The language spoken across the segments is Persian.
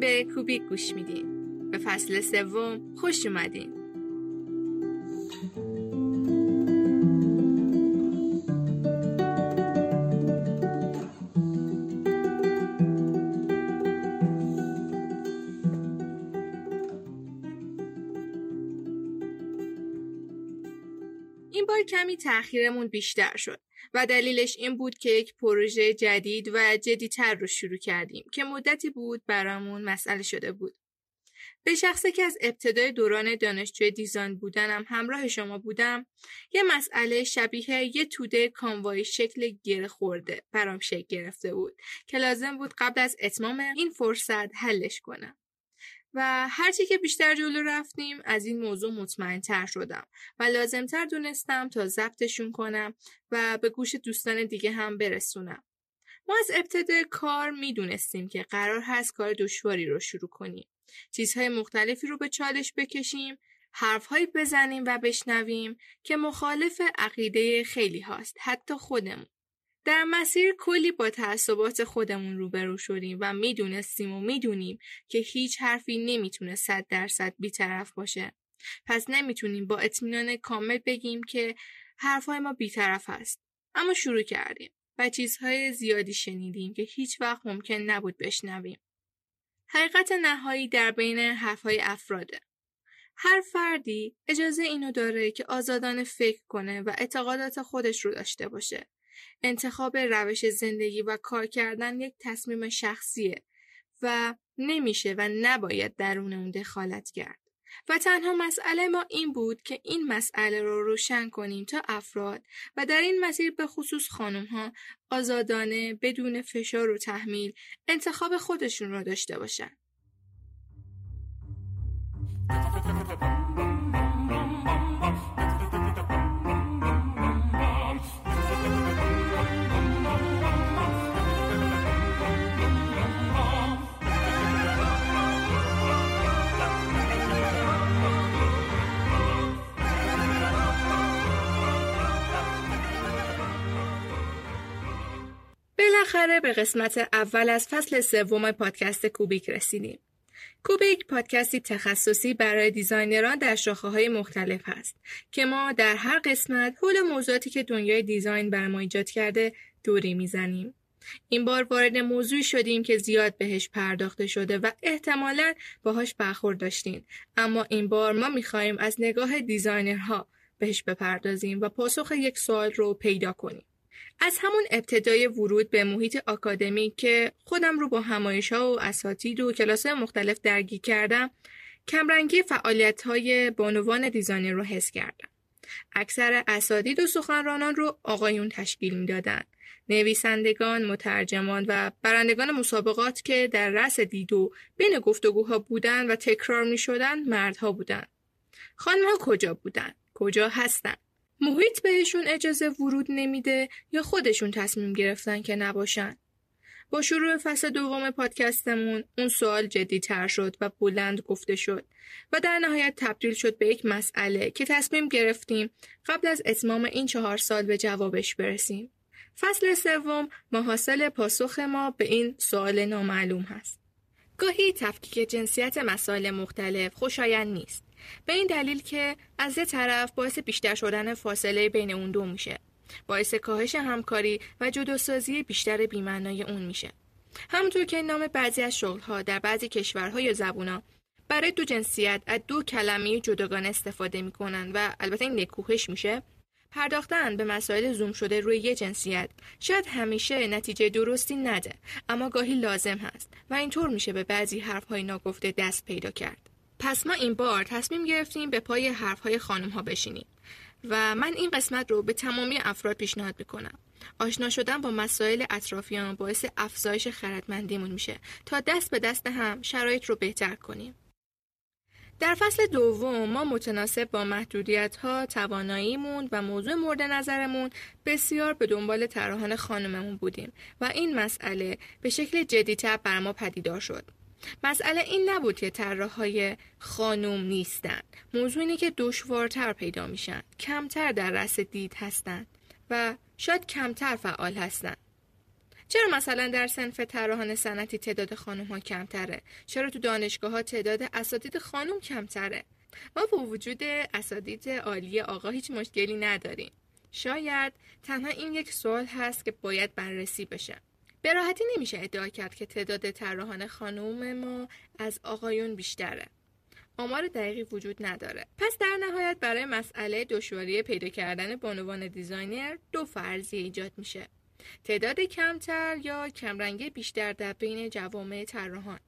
دارین به کوبیک گوش میدین. به فصل سوم خوش اومدین. این بار کمی تأخیرمون بیشتر شد. و دلیلش این بود که یک پروژه جدید و جدیتر رو شروع کردیم که مدتی بود برامون مسئله شده بود. به شخصی که از ابتدای دوران دانشجوی دیزاین بودنم همراه شما بودم یه مسئله شبیه یه توده کانوایی شکل گره خورده برام شکل گرفته بود که لازم بود قبل از اتمام این فرصت حلش کنم. و هرچی که بیشتر جلو رفتیم از این موضوع مطمئن تر شدم و لازمتر دونستم تا ضبطشون کنم و به گوش دوستان دیگه هم برسونم. ما از ابتدای کار می‌دونستیم که قرار هست کار دشواری رو شروع کنیم. چیزهای مختلفی رو به چالش بکشیم، حرفهایی بزنیم و بشنویم که مخالف عقیده خیلی هاست، حتی خودمون. در مسیر کلی با تعصبات خودمون روبرو شدیم و می‌دونستیم و می‌دونیم که هیچ حرفی نمی‌تونه صد درصد بیطرف باشه. پس نمی‌تونیم با اطمینان کامل بگیم که حرفهای ما بیطرف هست. اما شروع کردیم و چیزهای زیادی شنیدیم که هیچ وقت ممکن نبود بشنویم. حقیقت نهایی در بین حرفهای افراده. هر فردی اجازه اینو داره که آزادانه فکر کنه و اعتقادات خودش رو داشته باشه. انتخاب روش زندگی و کار کردن یک تصمیم شخصیه و نمیشه و نباید درون اون دخالت کرد. و تنها مسئله ما این بود که این مسئله رو روشن کنیم تا افراد و در این مسیر به خصوص خانم ها آزادانه بدون فشار و تحمیل انتخاب خودشون رو داشته باشن. بالاخره به قسمت اول از فصل سوم پادکست کوبیک رسیدیم. کوبیک پادکستی تخصصی برای designer ان در شاخه های مختلف است که ما در هر قسمت حول موضوعاتی که دنیای design برای ما ایجاد کرده دوری می‌زنیم. این بار وارد موضوعی شدیم که زیاد بهش پرداخته شده و احتمالا باهاش برخورد داشتین اما این بار ما می‌خواهیم از نگاه designer ها بهش بپردازیم و پاسخ یک سوال رو پیدا کنیم. از همون ابتدای ورود به محیط آکادمی که خودم رو با همایش ها و اساتید و کلاس مختلف درگیر کردم کمرنگی فعالیت های بانوان دیزاینر رو حس کردم. اکثر اساتید و سخنرانان رو آقایون تشکیل می‌دادند. نویسندگان، مترجمان و برندگان مسابقات که در رأس دید و بین گفتگوها بودند و تکرار می شدن مردها بودند. خانم ها کجا بودند؟ کجا هستند؟ محیط بهشون اجازه ورود نمیده یا خودشون تصمیم گرفتن که نباشن. با شروع فصل دوم پادکستمون اون سوال جدی تر شد و بلند گفته شد و در نهایت تبدیل شد به یک مسئله که تصمیم گرفتیم قبل از اتمام این چهار سال به جوابش برسیم. فصل سوم محاصل پاسخ ما به این سوال نامعلوم هست. گاهی تفکیک جنسیت مسائل مختلف خوشایند نیست. به این دلیل که از یه طرف باعث بیشتر شدن فاصله بین اون دو میشه. باعث کاهش همکاری و جداسازی بیشتر بیمعنای اون میشه. همونطور که نام بعضی از شغلها در بعضی کشورها یا زبونا برای دو جنسیت از دو کلمه جداگانه استفاده می‌کنن و البته این نکوهش میشه پرداختن به مسائل زوم شده روی یه جنسیت شاید همیشه نتیجه درستی نده اما گاهی لازم هست و اینطور میشه به بعضی حرفهای ناگفته دست پیدا کرد. پس ما این بار تصمیم گرفتیم به پای حرفهای خانم ها بشینیم و من این قسمت رو به تمامی افراد پیشنهاد می‌کنم. آشنا شدن با مسائل اطرافیان باعث افزایش خردمندیمون میشه. تا دست به دست هم شرایط رو بهتر کنیم. در فصل دوم ما متناسب با محدودیت ها تواناییمون و موضوع مورد نظرمون بسیار به دنبال تراحان خانممون بودیم و این مسئله به شکل جدیتر بر ما پدیدار شد. مسئله این نبود که های خانوم نیستن موضوع اینه که دشوارتر پیدا میشن کمتر در رس دید هستند و شاید کمتر فعال هستند. چرا مثلا در سنف طراحان صنعتی تعداد خانم ها کمتره؟ چرا تو دانشگاه ها تعداد اساتید خانم کمتره؟ ما با وجود اساتید عالی آقا هیچ مشکلی نداریم. شاید تنها این یک سوال هست که باید بررسی بشه. به راحتی نمیشه ادعا کرد که تعداد طراحان خانم ما از آقایون بیشتره. آمار دقیقی وجود نداره. پس در نهایت برای مسئله دشواری پیدا کردن بانوان designer دو فرضیه ایجاد میشه. تعداد کمتر یا کمرنگی بیشتر در بین جوامع طراحان.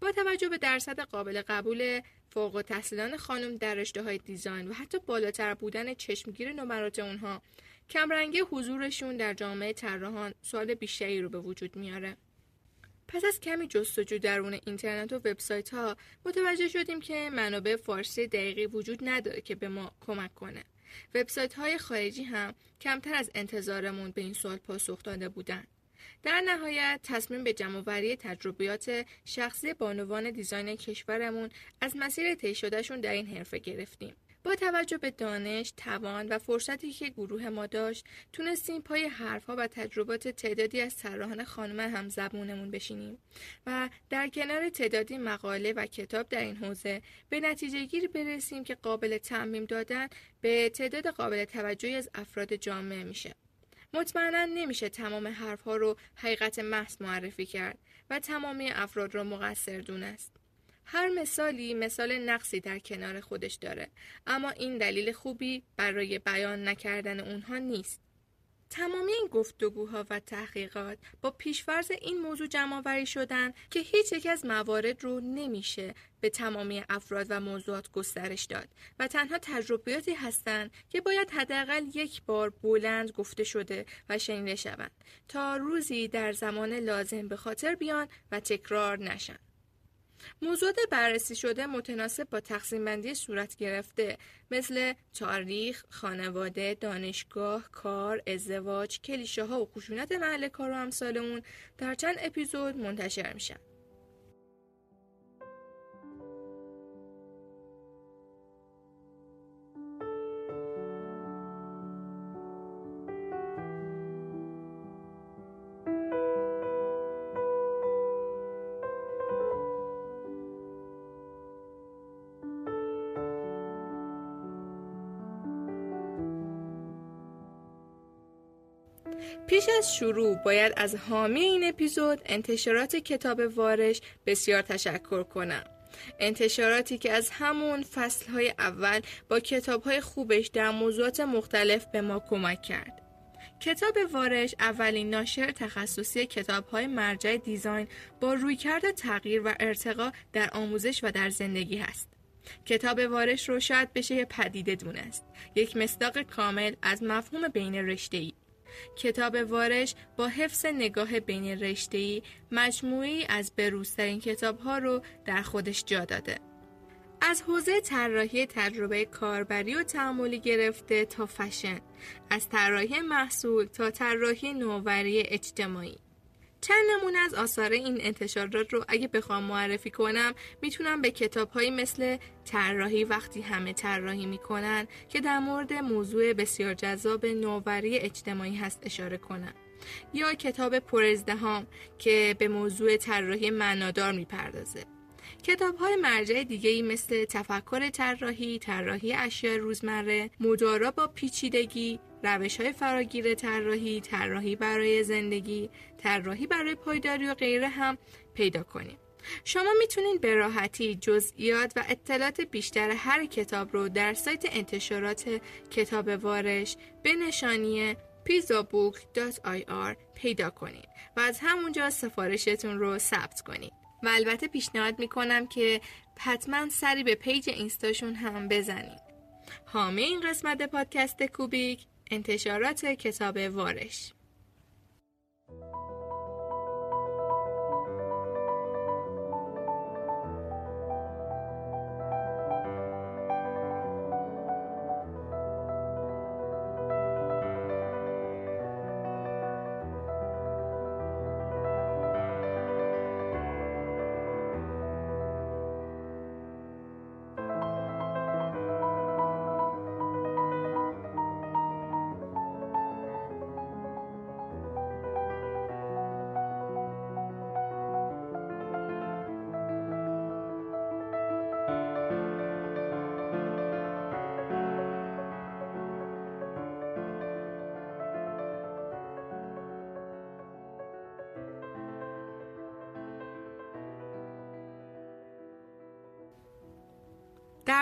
با توجه به درصد قابل قبول فارغ التحصیلان خانم در رشته های design و حتی بالاتر بودن چشمگیر نمرات اونها کمرنگی حضورشون در جامعه طراحان سوال بیشتری رو به وجود میاره پس از کمی جستجو درون اینترنت و وبسایت ها متوجه شدیم که منابع فارسی دقیقی وجود نداره که به ما کمک کنه. وبسایت های خارجی هم کمتر از انتظارمون به این سوال پاسخ داده بودن. در نهایت تصمیم به جمعوری تجربیات شخصی بانوان دیزاین کشورمون از مسیر طی شدهشون در این حرفه گرفتیم. با توجه به دانش، توان و فرصتی که گروه ما داشت تونستیم پای حرفها و تجربات تعدادی از طراحان خانم هم زبونمون بشینیم و در کنار تعدادی مقاله و کتاب در این حوزه به نتیجه گیری برسیم که قابل تعمیم دادن به تعداد قابل توجهی از افراد جامعه میشه. مطمئنا نمیشه تمام حرفها رو حقیقت محض معرفی کرد و تمامی افراد را مقصر دونست. هر مثالی مثال نقصی در کنار خودش داره اما این دلیل خوبی برای بیان نکردن اونها نیست. تمامی این گفتگوها و تحقیقات با پیشفرض این موضوع جمع شدن که هیچ یک از موارد رو نمیشه به تمامی افراد و موضوعات گسترش داد و تنها تجربیاتی هستند که باید حداقل یک بار بلند گفته شده و شنیده شوند تا روزی در زمان لازم به خاطر بیان و تکرار نشن. موضوعات بررسی شده متناسب با تقسیم بندی صورت گرفته مثل تاریخ، خانواده، دانشگاه، کار، ازدواج، کلیشه ها و خشونت محل کار و امثال در چند اپیزود منتشر میشن. پیش از شروع باید از حامی این اپیزود انتشارات کتاب وارش بسیار تشکر کنم. انتشاراتی که از همون فصلهای اول با کتابهای خوبش در موضوعات مختلف به ما کمک کرد. کتاب وارش اولین ناشر تخصصی کتابهای مرجع دیزاین با رویکرد تغییر و ارتقا در آموزش و در زندگی هست. کتاب وارش رو شاید بشه پدیده دونست. یک مصداق کامل از مفهوم بین رشته ای کتاب وارش با حفظ نگاه بین رشته‌ای مجموعی از بروزترین کتابها رو در خودش جا داده. از حوزه طراحی تجربه کاربری و تعاملی گرفته تا فشن، از طراحی محصول تا طراحی نوآوری اجتماعی. چند نمونه از آثار این انتشارات رو اگه بخوام معرفی کنم می‌تونم به کتاب هایی مثل طراحی وقتی همه طراحی می‌کنن که در مورد موضوع بسیار جذاب نوآوری اجتماعی هست اشاره کنم. یا کتاب پرزدهام که به موضوع طراحی معنادار می‌پردازه. کتاب های مرجع دیگه ای مثل تفکر طراحی، طراحی اشیاء روزمره، مدارا با پیچیدگی، روش های فراگیر طراحی، طراحی برای زندگی، طراحی برای پایداری و غیره هم پیدا کنیم. شما می‌تونید به راحتی جزئیات و اطلاعات بیشتر هر کتاب رو در سایت انتشارات کتاب وارش به نشانی pizzabook.ir پیدا کنید و از همونجا سفارشتون رو ثبت کنید. و البته پیشنهاد می‌کنم که حتما سری به پیج اینستاشون هم بزنید. حامی این قسمت پادکست کوبیک انتشارات کتاب وارش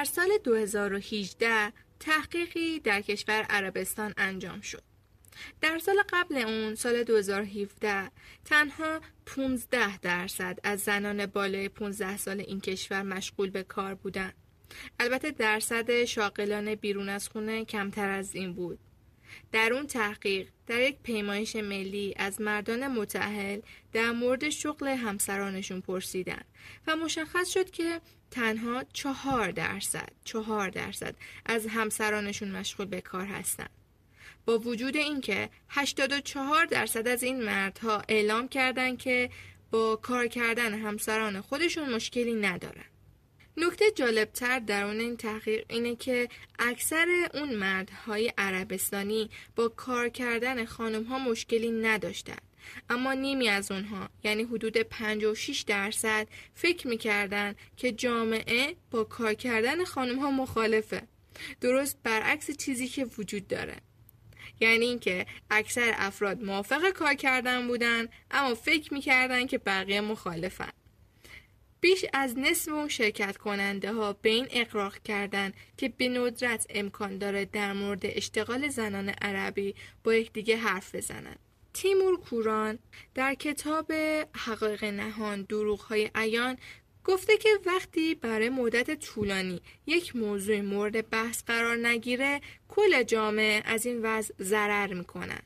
در سال 2018 تحقیقی در کشور عربستان انجام شد. در سال قبل اون سال 2017 تنها 15 درصد از زنان بالای 15 سال این کشور مشغول به کار بودند. البته درصد شاغلان بیرون از خونه کمتر از این بود. در اون تحقیق در یک پیمایش ملی از مردان متعهل در مورد شغل همسرانشون پرسیدن و مشخص شد که تنها چهار درصد چهار درصد از همسرانشون مشغول به کار هستند. با وجود اینکه 84 درصد از این مردها اعلام کردند که با کار کردن همسران خودشون مشکلی ندارن. نکته جالبتر درون این تحقیق اینه که اکثر اون مردهای عربستانی با کار کردن خانم ها مشکلی نداشتند. اما نیمی از اونها یعنی حدود 56 درصد فکر می‌کردن که جامعه با کار کردن خانم ها مخالفه. درست برعکس چیزی که وجود داره. یعنی اینکه اکثر افراد موافق کار کردن بودن اما فکر می‌کردن که بقیه مخالفن. بیش از نصف اون شرکت کننده ها به این اقراق کردن که به ندرت امکان داره در مورد اشتغال زنان عربی با یکدیگه حرف بزنن. تیمور کوران در کتاب حقایق نهان دروغ های عیان گفته که وقتی برای مدت طولانی یک موضوع مورد بحث قرار نگیره کل جامعه از این وضع ضرر می‌کنن.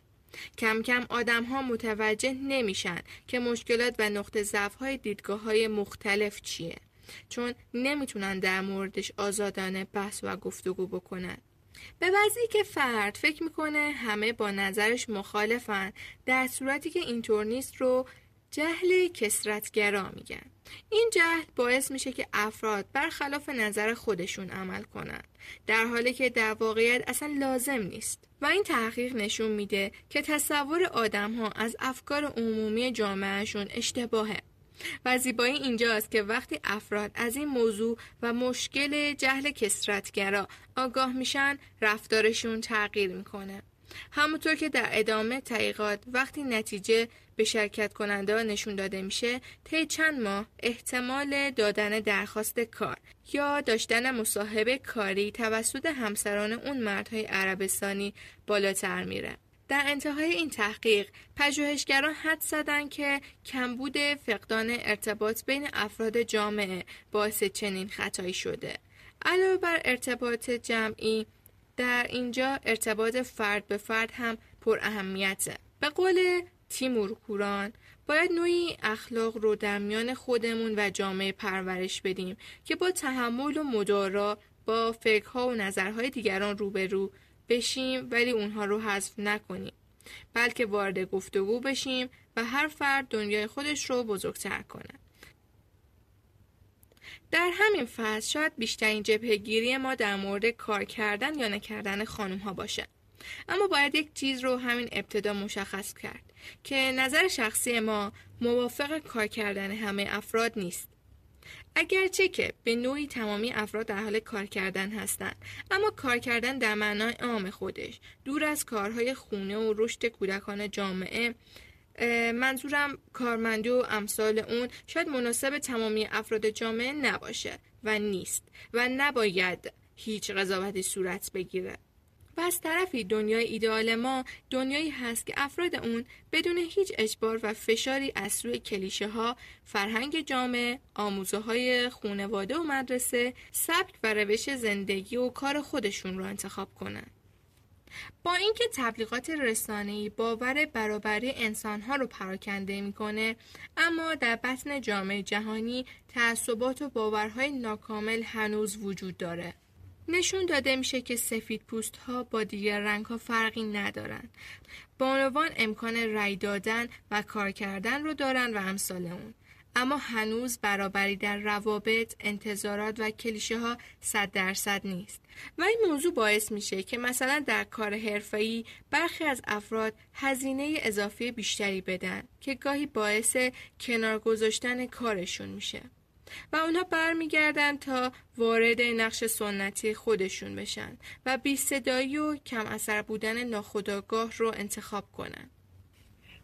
کم کم آدم ها متوجه نمیشن که مشکلات و نقطه ضعف های دیدگاه های مختلف چیه چون نمی‌تونن در موردش آزادانه بحث و گفتگو بکنن. به وضعی که فرد فکر می‌کنه همه با نظرش مخالفن در صورتی که اینطور نیست رو جهل کسرتگرا میگن. این جهل باعث میشه که افراد برخلاف نظر خودشون عمل کنند. در حالی که در واقعیت اصلا لازم نیست. و این تحقیق نشون میده که تصور آدم ها از افکار عمومی جامعهشون اشتباهه. و زیبایی اینجاست که وقتی افراد از این موضوع و مشکل جهل کسرتگرا آگاه میشن رفتارشون تغییر می‌کنه. همونطور که در ادامه تحقیقات وقتی نتیجه به شرکت کننده ها نشون داده میشه طی چند ماه احتمال دادن درخواست کار یا داشتن مصاحبه کاری توسط همسران اون مردهای عربستانی بالاتر میره. در انتهای این تحقیق پژوهشگران حد زدن که کمبود فقدان ارتباط بین افراد جامعه باعث چنین خطایی شده. علاوه بر ارتباط جمعی در اینجا ارتباط فرد به فرد هم پر اهمیته. به قول تیمور کوران باید نوعی اخلاق رو در میان خودمون و جامعه پرورش بدیم که با تحمل و مدارا با فکرها و نظرهای دیگران روبرو بشیم ولی اونها رو حذف نکنیم بلکه وارد گفتگو بشیم و هر فرد دنیای خودش رو بزرگتر کنه. در همین فصل شاید بیشترین جبهگیری ما در مورد کار کردن یا نکردن خانم ها باشه. اما باید یک چیز رو همین ابتدا مشخص کرد. که نظر شخصی ما موافق کار کردن همه افراد نیست. اگرچه که به نوعی تمامی افراد در حال کار کردن هستند اما کار کردن در معنای عام خودش دور از کارهای خونه و رشد کودکان جامعه منظورم کارمندی و امثال اون شاید مناسب تمامی افراد جامعه نباشه و نیست و نباید هیچ قضاوتی صورت بگیره. و از طرفی دنیای ایدئال ما دنیایی هست که افراد اون بدون هیچ اجبار و فشاری از سوی کلیشه ها فرهنگ جامعه آموزه های خونواده و مدرسه سبک و روش زندگی و کار خودشون رو انتخاب کنن. با اینکه تبلیغات رسانه‌ای باور برابری انسانها رو پراکنده می‌کنه اما در بطن جامعه جهانی تعصبات و باورهای ناکامل هنوز وجود داره. نشون داده میشه که سفید پوست ها با دیگر رنگ ها فرقی ندارن. با عنوان امکان رأی دادن و کار کردن رو دارن و امثال اون. اما هنوز برابری در روابط، انتظارات و کلیشه ها صد درصد نیست. و این موضوع باعث میشه که مثلا در کار حرفه‌ای برخی از افراد هزینه اضافی بیشتری بدن که گاهی باعث کنار گذاشتن کارشون میشه. و اونها برمیگردن تا وارد نقش سنتی خودشون بشن و بی صدایی و کم اثر بودن ناخودآگاه رو انتخاب کنن.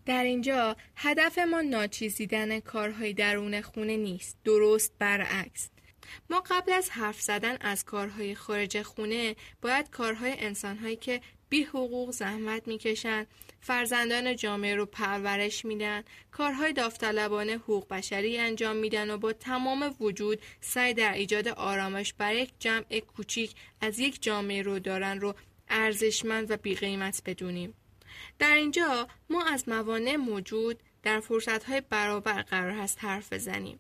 در اینجا هدف ما ناچیزیدن کارهای درون خونه نیست درست برعکس ما قبل از حرف زدن از کارهای خارج خونه باید کارهای انسانهایی که بی حقوق زحمت می‌کشن فرزندان جامعه رو پرورش میدن کارهای داوطلبانه حقوق بشری انجام میدن و با تمام وجود سعی در ایجاد آرامش برای یک جمع کوچیک از یک جامعه رو دارن رو ارزشمند و بیقیمت بدونیم. در اینجا ما از موانع موجود در فرصتهای برابر قرار هست حرف بزنیم.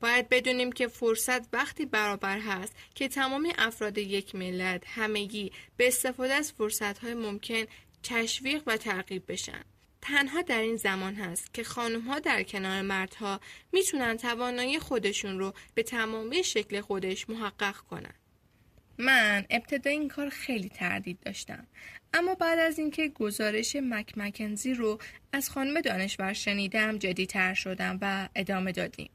باید بدونیم که فرصت وقتی برابر هست که تمام افراد یک ملت همگی به استفاده از فرصتهای ممکن تشویق و تعقیب بشن. تنها در این زمان هست که خانم ها در کنار مردها می‌تونن توانایی خودشون رو به تمامی شکل خودش محقق کنن. من ابتدا این کار خیلی تردید داشتم اما بعد از اینکه گزارش مک مکنزی رو از خانم دانشور شنیدم جدی تر شدم و ادامه دادیم.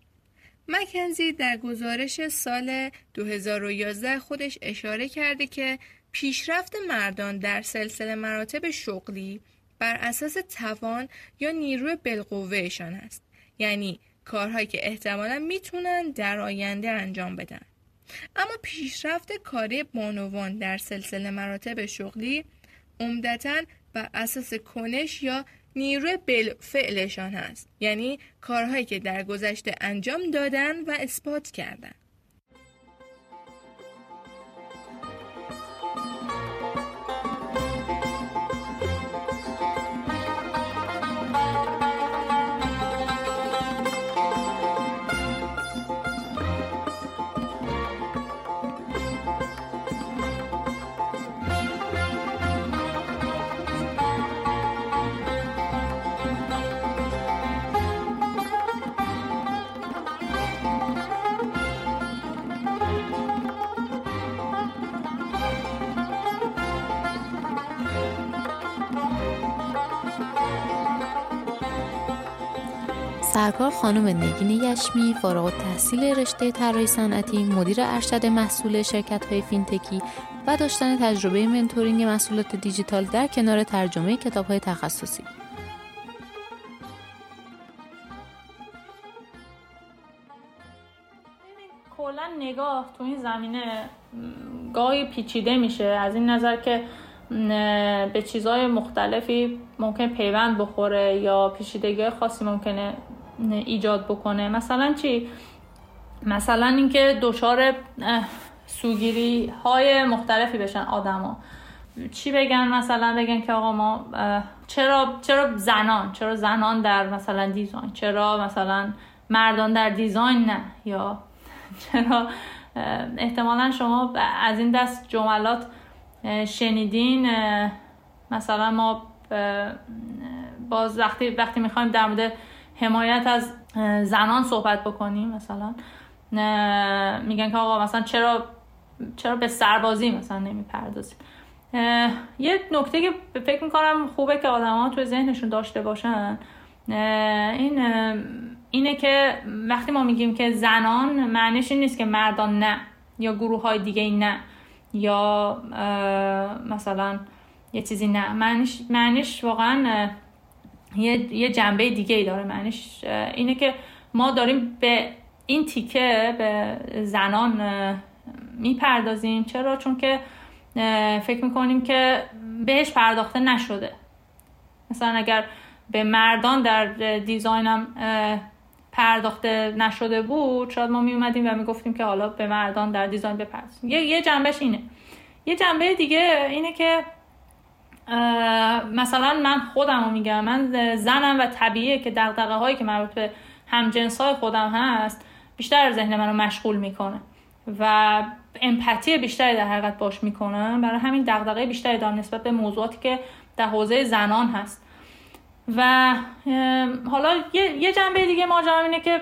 مکنزی در گزارش سال 2011 خودش اشاره کرده که پیشرفت مردان در سلسله مراتب شغلی بر اساس توان یا نیروی بالقوهشان است. یعنی کارهایی که احتمالا می‌تونن در آینده انجام بدن. اما پیشرفت کاری بانوان در سلسله مراتب شغلی عمدتا بر اساس کنش یا نیروی فعلشان هست. یعنی کارهایی که در گذشته انجام دادن و اثبات کردن. سرکار خانم نگین یشمی فارغ التحصیل رشته طراحی صنعتی مدیر ارشد محصول شرکت های fintech ی و داشتن تجربه mentoring محصولات دیجیتال در کنار ترجمه کتاب های تخصصی کلا نگاه تو این زمینه گاهی پیچیده میشه. از این نظر که به چیزهای مختلفی ممکن پیوند بخوره یا پیچیدگی خاصی ممکنه ایجاد بکنه. مثلا چی؟ مثلا اینکه دچار سوگیری های مختلفی بشن آدما. چی بگن؟ مثلا بگن که آقا ما چرا چرا زنان چرا زنان در مثلا دیزاین؟ چرا مثلا مردان در دیزاین نه؟ یا چرا احتمالا شما از این دست جملات شنیدین مثلا ما باز وقتی وقتی می‌خوایم در مورد حمایت از زنان صحبت بکنیم مثلا. میگن که آقا مثلا چرا چرا به سربازی مثلا نمی‌پردازیم؟ یه نکته که فکر می‌کنم خوبه که آدم ها توی ذهنشون داشته باشن این اینه که وقتی ما میگیم که زنان معنیش این نیست که مردان نه یا گروه های دیگه نه یا مثلا یه چیزی نه. معنیش, معنیش واقعا یه, یه جنبه دیگه ای داره معنیش اینه که ما داریم به این تیکه به زنان می‌پردازیم. چرا؟ چون که فکر می‌کنیم که بهش پرداخته نشده. مثلا اگر به مردان در دیزاینم پرداخته نشده بود شاید ما میومدیم و می‌گفتیم که حالا به مردان در دیزاین بپردازیم. یه, یه جنبهش اینه. یه جنبه دیگه اینه که مثلا من خودم رو میگم من زنم و طبیعیه که دقدقه هایی که مربوط به همجنس های خودم هست بیشتر ذهن رو مشغول می‌کنه و امپاتی بیشتری در حقیقت باش می‌کنم برای همین دقدقه بیشتری دارم نسبت به موضوعاتی که در حوزه زنان هست. و حالا یه جنبه دیگه ماجرا اینه که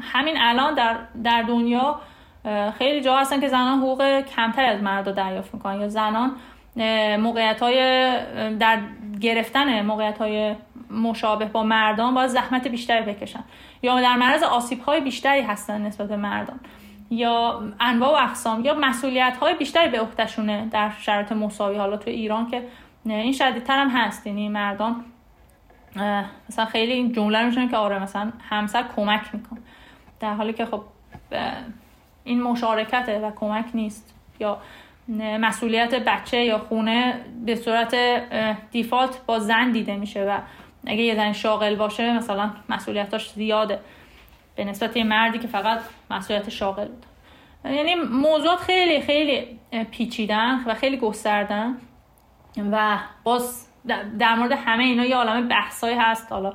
همین الان در, در دنیا خیلی جا هستن که زنان حقوق کمتری از مردا دریافت می‌کنن یا زنان موقعیت های در گرفتن موقعیت های مشابه با مردان باید زحمت بیشتری بکشن. یا در معرض آسیب های بیشتری هستن نسبت به مردان یا انواع و اقسام یا مسئولیت های بیشتری به عهدهشونه در شرایط مساوی. حالا تو ایران که این شدیدتر هم هست. یعنی مردان مثلا خیلی این جمله رو که آره مثلا همسر کمک میکن در حالی که خب این مشارکته و کمک نیست. یا مسئولیت بچه یا خونه به صورت دیفالت با زن دیده میشه و اگه یه زن شاغل باشه مثلا مسئولیتاش زیاده. به نسبت یه مردی که فقط مسئولیت شاغل بود. یعنی موضوعات خیلی خیلی پیچیدن و خیلی گستردن و باز در مورد همه اینا یه عالم بحثایی هست. حالا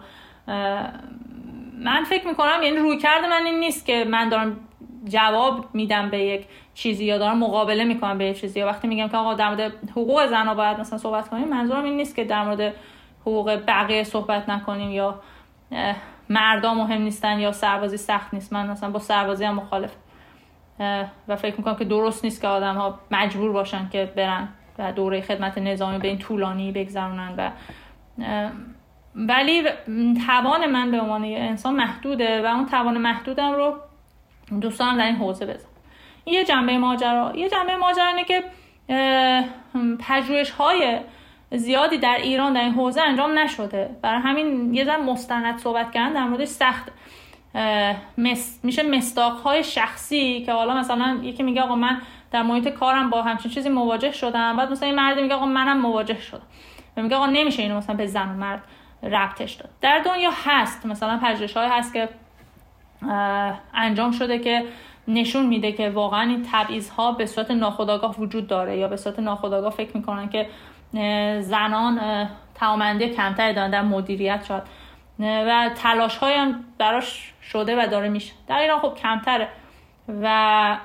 من فکر می‌کنم یعنی روی کرده من این نیست که من دارم جواب میدم به یک چیزی یا دارم مقابله می‌کنم به یک چیزی. یا وقتی میگم که آقا در مورد حقوق زن باید مثلا صحبت کنیم منظورم این نیست که در مورد حقوق بقیه صحبت نکنیم یا مردا مهم نیستن یا سربازی سخت نیست. من مثلا با سربازی هم مخالف و فکر می‌کنم که درست نیست که آدم ها مجبور باشن که برن و دوره خدمت نظامی به این طولانی بگذرونن و ولی توان من به عنوان انسان محدوده و اون توان محدودم رو دوستان در این حوزه بزن. یه جنبه ماجرا. یه جنبه ماجرا اینه که پژوهش های زیادی در ایران در این حوزه انجام نشده. برای همین یه زن مستند صحبت کردن در موردش سخت. میشه مستاق های شخصی که حالا مثلا یکی میگه آقا من در محیط کارم با همچین چیزی مواجه شدم. بعد مثلا این مرد میگه آقا منم مواجه شدم. و میگه آقا نمیشه اینو مثلا به زن و مرد ربطش داد. در دنیا هست مثلا پژوهش هست که انجام شده که نشون میده که واقعا این تبعیض ها به صورت ناخودآگاه وجود داره یا به صورت ناخودآگاه فکر می‌کنن که زنان توامنده کمتری دارن در مدیریت شد. و تلاش های هم براش شده و داره میشه. در ایران خب کمتره و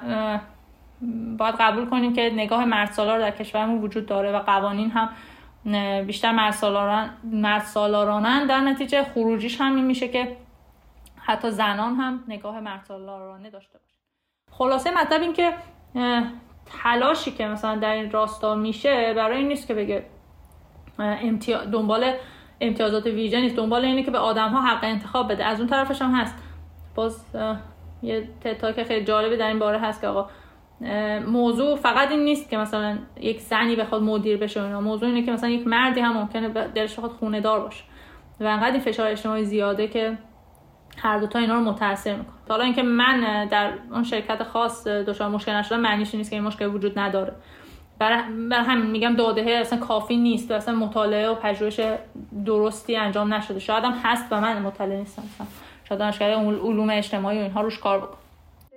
باید قبول کنیم که نگاه مرد سالار در کشورمون وجود داره و قوانین هم بیشتر مرد سالارانن در نتیجه خروجیش هم میشه که حتی زنان هم نگاه مرد سالارانه داشته باشه خلاصه مطلب این که تلاشی که مثلا در این راستا میشه برای این نیست که بگه دنبال امتیازات ویژه نیست. دنبال اینه که به آدم ها حق انتخاب بده. از اون طرفش هم هست. باز یه تتاک خیلی جالبی در این باره هست که آقا موضوع فقط این نیست که مثلا یک زنی بخواد مدیر بشه اینا. موضوع اینه که مثلا یک مردی هم ممکنه دلش بخواد خونه دار باشه. و انقدر این فشار اجتماعی زیاده که هر دوتا اینا رو متاثر می‌کنه حالا اینکه من در اون شرکت خاص دچار مشکل نشدم معنیش نیست که این مشکل وجود نداره. برای بر همین میگم داده اصلا کافی نیست و اصلا مطالعه و پژوهش درستی انجام نشده. شاید هم هست و من مطالعه نیستم. مثلا شاید دانشگاه علوم اجتماعی و اینها روش کار بکن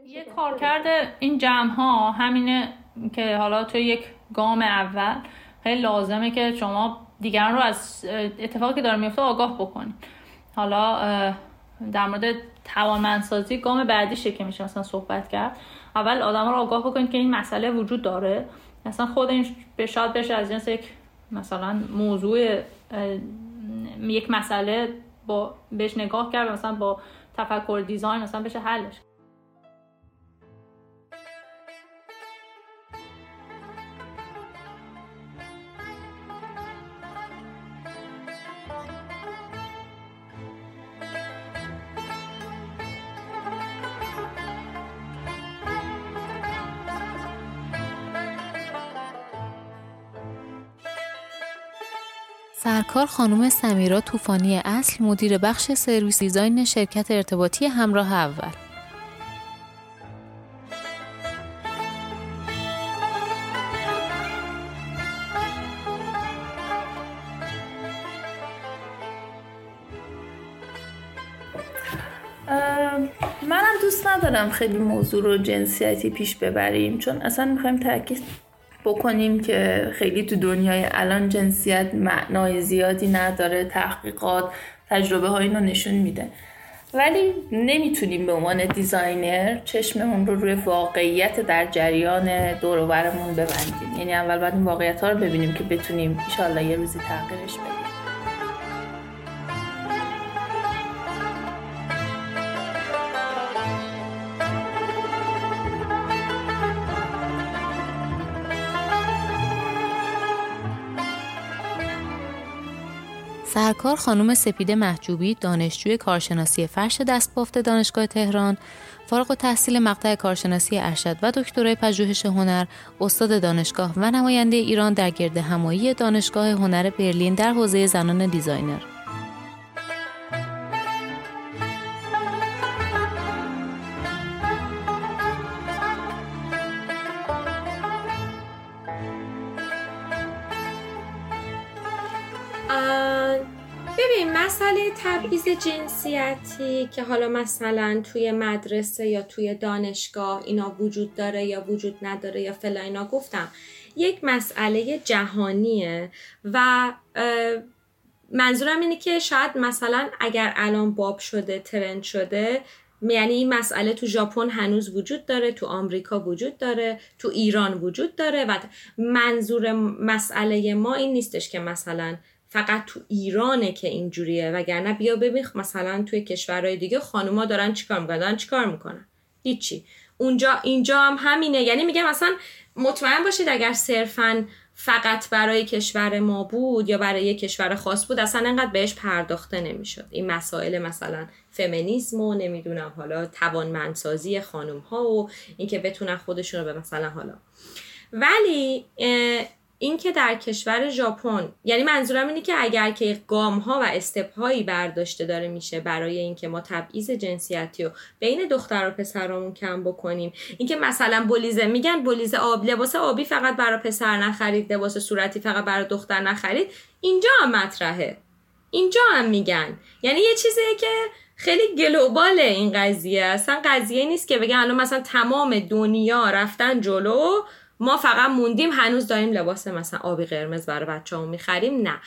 یه کار کرده این جمع ها همینه که حالا تو یک گام اول خیلی لازمه که شما دیگران رو از اتفاقی که داره میفته آگاه بکنید. حالا در مورد توانمندسازی گام بعدیشه که میشه مثلا صحبت کرد. اول آدم رو آگاه بکنید که این مسئله وجود داره. مثلا خود این به شاید بشه از جنس یک مثلا موضوع یک مسئله با بهش نگاه کرد مثلا با تفکر دیزاین مثلا بشه حلش. سرکار خانم سمیرا طوفانی اصل مدیر بخش سرویس دیزاین شرکت ارتباطی همراه اول. منم دوست ندارم خیلی موضوع رو جنسیتی پیش ببریم چون اصلا می‌خوایم تاکید بکنیم که خیلی تو دنیای الان جنسیت معنای زیادی نداره تحقیقات تجربه های اینو نشون میده. ولی نمی‌تونیم به عنوان دیزاینر چشممون رو روی واقعیت در جریان دوروبرمون ببندیم. یعنی اول باید این واقعیت ها رو ببینیم که بتونیم انشالله یه روزی تغییرش بدیم. سرکار خانم سپیده محجوبی دانشجوی کارشناسی فرش دستبافت دانشگاه تهران فارغ و تحصیل مقطع کارشناسی ارشد و دکترای پژوهش هنر استاد دانشگاه و نماینده ایران در گرد همایی دانشگاه هنر برلین در حوزه زنان دیزاینر. مسئله تبعیض جنسیتی که حالا مثلا توی مدرسه یا توی دانشگاه اینا وجود داره یا وجود نداره یا فلا اینا گفتم یک مسئله جهانیه و منظورم اینه که شاید مثلا اگر الان باب شده ترند شده یعنی این مسئله تو ژاپن هنوز وجود داره تو آمریکا وجود داره تو ایران وجود داره و منظور مسئله ما این نیستش که مثلا فقط تو ایرانه که اینجوریه وگرنه بیا ببین مثلا توی کشورهای دیگه خانوما دارن چیکار می‌کنن؟ دارن چیکار می‌کنن؟ هیچی. اونجا اینجا هم همینه. یعنی میگه مثلا مطمئن باشید اگر صرفا فقط برای کشور ما بود یا برای یک کشور خاص بود اصلا انقدر بهش پرداخته نمی‌شد. این مسائل مثلا فمینیسم و نمی‌دونم حالا توانمندسازی خانم ها و اینکه بتونن خودشون رو به مثلا حالا. ولی اینکه در کشور ژاپن یعنی منظورم اینه که اگر که گام ها و استپ هایی برداشته داره میشه برای اینکه ما تبعیض جنسیتی رو بین دختر و پسرامون کم بکنیم. اینکه مثلا بولیزه میگن بولیزه آب لباس آبی فقط برای پسر نخرید لباس صورتی فقط برای دختر نخرید. اینجا هم مطرحه. اینجا هم میگن. یعنی یه چیزیه که خیلی گلوباله این قضیه. اصلا قضیه نیست که بگن الان مثلا تمام دنیا رفتن جلو ما فقط موندیم هنوز داریم لباس مثلا آبی قرمز برای بچه هم می‌خریم نه.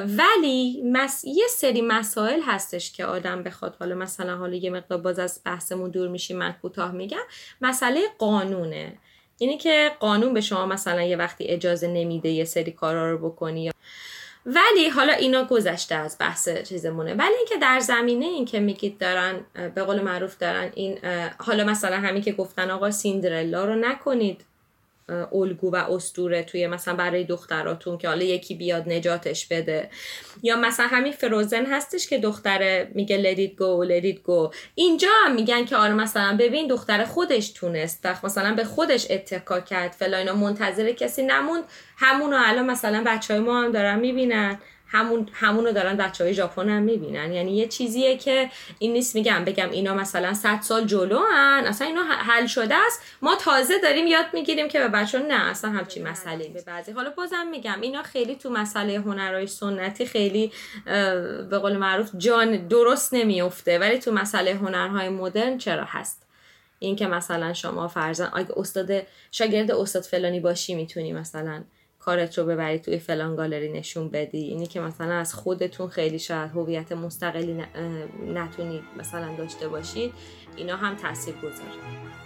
ولی مس... یه سری مسائل هستش که آدم بخواد حالا مثلا حالا یه مقدار باز از بحثمون دور میشیم من کوتاه میگم. مسئله قانونه. اینی که قانون به شما مثلا یه وقتی اجازه نمیده یه سری کارا رو بکنی ولی حالا اینا گذشته از بحث چیزمونه. ولی اینکه در زمینه این که میگید دارن به قول معروف دارن این حالا مثلا همین که گفتن آقا سیندرلا رو نکنید. الگو و استوره توی مثلا برای دختراتون که حالا یکی بیاد نجاتش بده. یا مثلا همین فروزن هستش که دختر میگه لدید گو لدید گو اینجا هم میگن که آره مثلا ببین دختر خودش تونست مثلا به خودش اتکا کرد. فلا منتظر کسی نموند. همونو الان مثلا بچه های ما هم دارن می‌بینن. همون همونو دارن بچه های ژاپن هم می‌بینن. یعنی یه چیزیه که این نیست میگم بگم اینا مثلا 100 سال جلو هن. اصلا اینا حل شده است. ما تازه داریم یاد می‌گیریم که به بچه نه اصلا همچی مسئله به بعضی. حالا بازم میگم اینا خیلی تو مسئله هنرهای سنتی خیلی به قول معروف جان درست نمیفته ولی تو مسئله هنرهای مدرن چرا هست؟ این که مثلا شما فرزن اگه استاد شاگرد استاد فلانی باشی می‌تونی مثلا کارت رو ببرید توی فلان گالری نشون بدی. اینی که مثلا از خودتون خیلی شاید هویت مستقلی نتونید مثلا داشته باشید اینا هم تاثیر گذاره.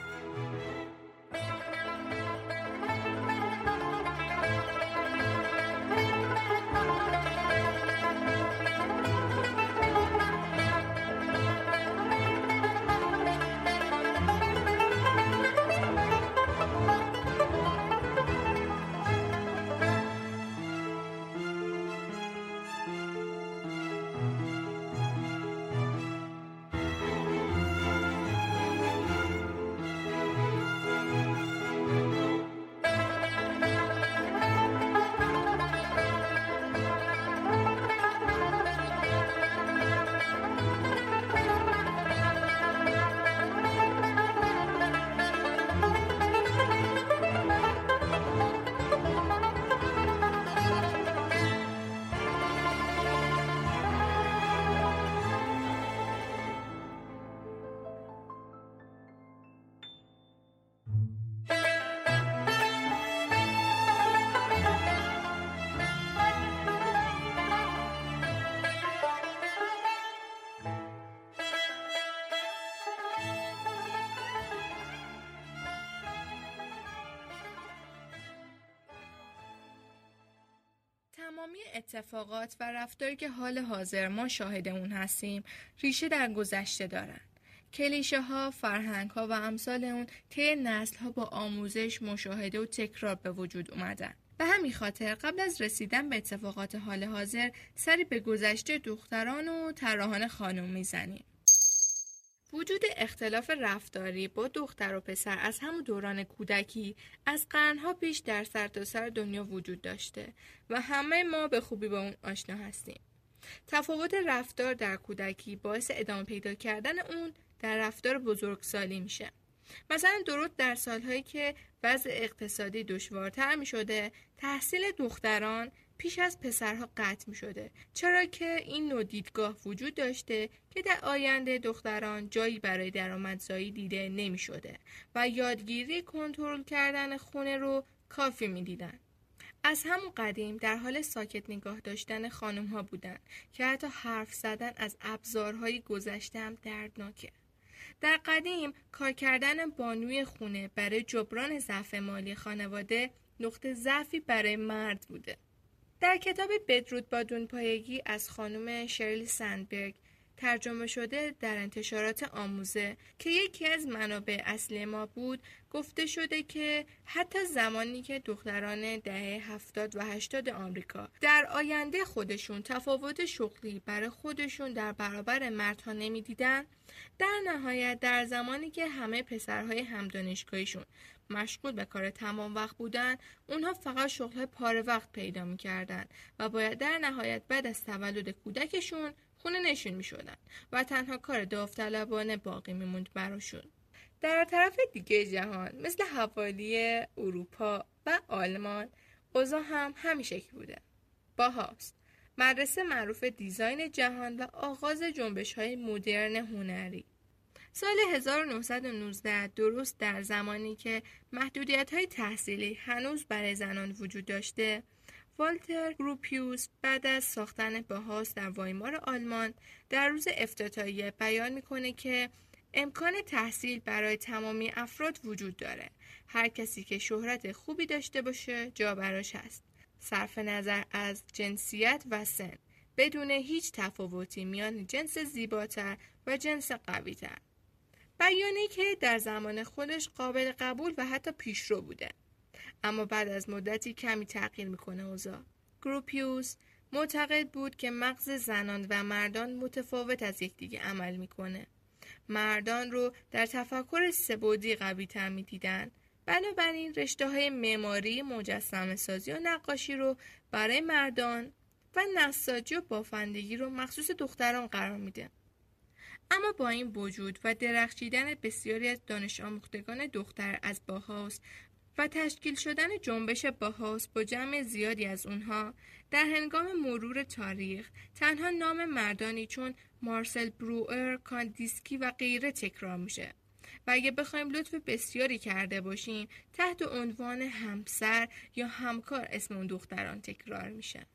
تمامی اتفاقات و رفتاری که حال حاضر ما شاهد اون هستیم ریشه در گذشته دارند. کلیشه ها، فرهنگ ها و امثال اون طی نسل ها با آموزش، مشاهده و تکرار به وجود اومدن. به همین خاطر قبل از رسیدن به اتفاقات حال حاضر سری به گذشته دختران و طراحان خانم می‌زنیم. وجود اختلاف رفتاری با دختر و پسر از همون دوران کودکی از قرنها پیش در سرتاسر سر دنیا وجود داشته و همه ما به خوبی با اون آشنا هستیم. تفاوت رفتار در کودکی باعث ادامه پیدا کردن اون در رفتار بزرگسالی میشه. مثلا درود در سالهایی که وضع اقتصادی دشوارتر می شده تحصیل دختران پیش از پسرها قطع می شده چرا که این نوع دیدگاه وجود داشته که در آینده دختران جایی برای درآمدزایی دیده نمی شده و یادگیری کنترل کردن خونه رو کافی می دیدن. از همون قدیم در حال ساکت نگاه داشتن خانم ها بودن که حتی حرف زدن از ابزارهای گذشته هم دردناکه. در قدیم کار کردن بانوی خونه برای جبران ضعف مالی خانواده نقطه ضعفی برای مرد بوده. در کتاب بدرود با دونپایگی از خانم شرلی سندبرگ ترجمه شده در انتشارات آموزه که یکی از منابع اصلی ما بود. گفته شده که حتی زمانی که دختران دهه هفتاد و هشتاد آمریکا در آینده خودشون تفاوت شغلی برای خودشون در برابر مردها نمی‌دیدن در نهایت در زمانی که همه پسرهای همدانشگاهیشون مشغول به کار تمام وقت بودن اونها فقط شغل پاره وقت پیدا می‌کردن و باید در نهایت بعد از تولد کودکشون خونه نشین می شدن و تنها کار داوطلبانه باقی میموند براشون. در طرف دیگه جهان مثل حوالی اروپا و آلمان اوضاع هم همین شکل بوده. باهاست مدرسه معروف دیزاین جهان و آغاز جنبش های مدرن هنری سال 1919 درست در زمانی که محدودیت های تحصیلی هنوز برای زنان وجود داشته والتر گروپیوس بعد از ساختن باهاس در وایمار آلمان در روز افتتاحیه بیان می‌کنه که امکان تحصیل برای تمامی افراد وجود داره. هر کسی که شهرت خوبی داشته باشه جا براش هست. صرف نظر از جنسیت و سن بدون هیچ تفاوتی میان جنس زیباتر و جنس قویتر. بیانی که در زمان خودش قابل قبول و حتی پیشرو بوده. اما بعد از مدتی کمی تغییر می‌کنه اوضاع. گروپیوس معتقد بود که مغز زنان و مردان متفاوت از یکدیگه عمل می‌کنه. مردان رو در تفکر سبودی قوی تر می‌دیدن بنابراین رشته های معماری مجسم سازی و نقاشی رو برای مردان و نساجی و بافندگی رو مخصوص دختران قرار میده. اما با این وجود و درخشیدن بسیاری از دانش آموختگان دختر از باهاست و تشکیل شدن جنبش باهاوس با جمع زیادی از اونها در هنگام مرور تاریخ تنها نام مردانی چون مارسل بروئر، کاندینسکی و غیره تکرار میشه. و اگه بخوایم لطف بسیاری کرده باشیم تحت عنوان همسر یا همکار اسم اون دختران تکرار میشه.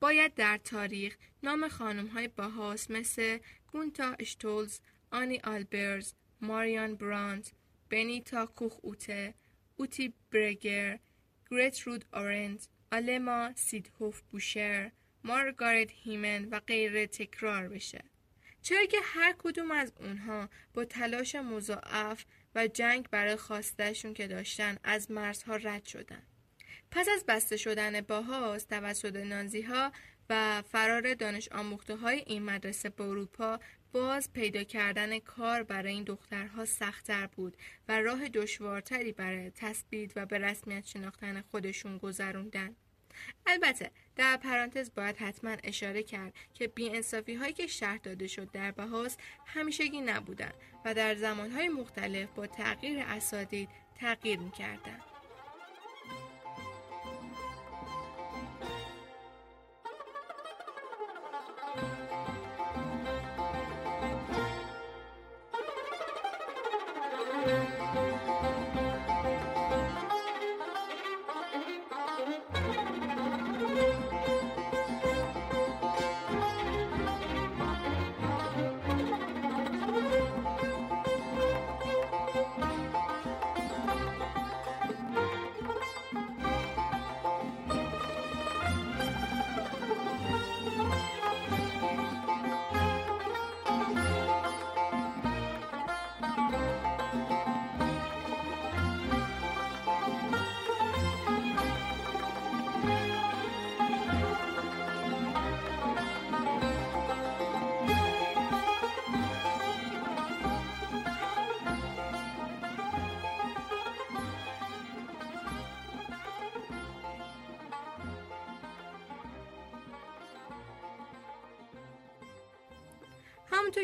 باید در تاریخ نام خانم های باهاوس مثل گونتا اشتولتزل، آنی آلبرز، ماریان براند، بنیتا کوخ اوته، اوتی برگر، گرترود آرنت، آلما سیدهوف بوشر، مارگارت هیمن و غیره تکرار بشه. چرا که هر کدوم از اونها با تلاش مضاعف و جنگ برای خواستشون که داشتن از مرزها رد شدن. پس از بسته شدن باهاس توسط نازی ها و فرار دانش آموخته های این مدرسه به اروپا باز پیدا کردن کار برای این دخترها سختتر بود و راه دشوارتری برای تثبیت و به رسمیت شناختن خودشون گذروندن. البته در پرانتز باید حتما اشاره کرد که بیانصافی هایی که شهر داده شد در بهاس همیشگی نبودن و در زمانهای مختلف با تغییر اساتید تغییر می‌کردند.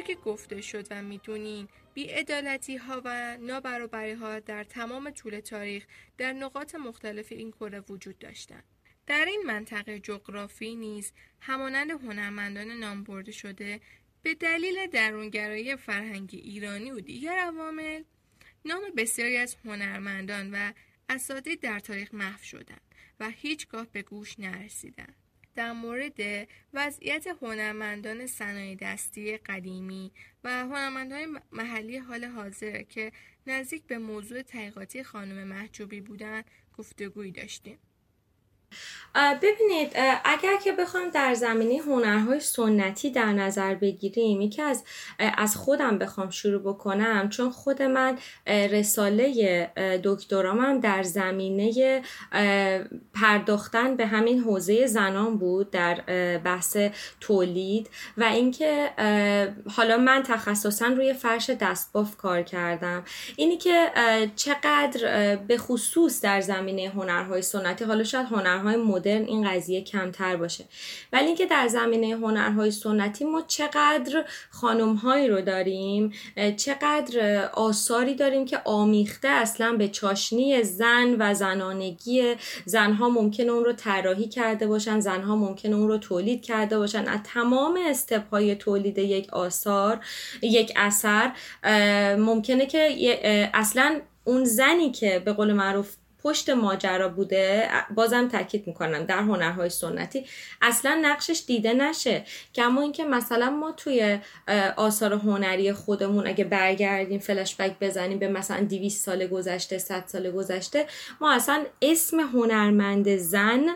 که گفته شد و می‌دونین بیعدالتی ها و نابرابری ها در تمام طول تاریخ در نقاط مختلف این کره وجود داشتن. در این منطقه جغرافی نیز همانند هنرمندان نام برده شده به دلیل درونگرایی فرهنگی ایرانی و دیگر عوامل نام بسیاری از هنرمندان و اساتید در تاریخ محو شدند و هیچگاه به گوش نرسیدند. در مورد وضعیت هنرمندان صنایع دستی قدیمی و هنرمندان محلی حال حاضر که نزدیک به موضوع تحقیقاتی خانم محجوبی بودند گفتگویی داشتیم. ببینید اگر که بخوام در زمینه هنرهای سنتی در نظر بگیریم یکی از از خودم بخوام شروع بکنم چون خود من رساله دکترامم در زمینه پرداختن به همین حوزه زنان بود در بحث تولید و اینکه حالا من تخصصا روی فرش دستباف کار کردم. اینی که چقدر به خصوص در زمینه هنرهای سنتی حالا شاید هنرهای هنرهای مدرن این قضیه کمتر باشه. ولی اینکه در زمینه هنرهای سنتی ما چقدر خانمهایی رو داریم چقدر آثاری داریم که آمیخته اصلا به چاشنی زن و زنانگی زنها ممکنه اون رو طراحی کرده باشن زنها ممکنه اون رو تولید کرده باشن. از تمام استپهای تولید یک آثار یک اثر ممکنه که اصلا اون زنی که به قول معروف پشت ماجرا بوده بازم تاکید می‌کنم در هنرهای سنتی. اصلا نقشش دیده نشه. کما اینکه مثلا ما توی آثار هنری خودمون اگه برگردیم فلشبک بزنیم به مثلا 200 سال گذشته 100 سال گذشته ما اصلا اسم هنرمند زن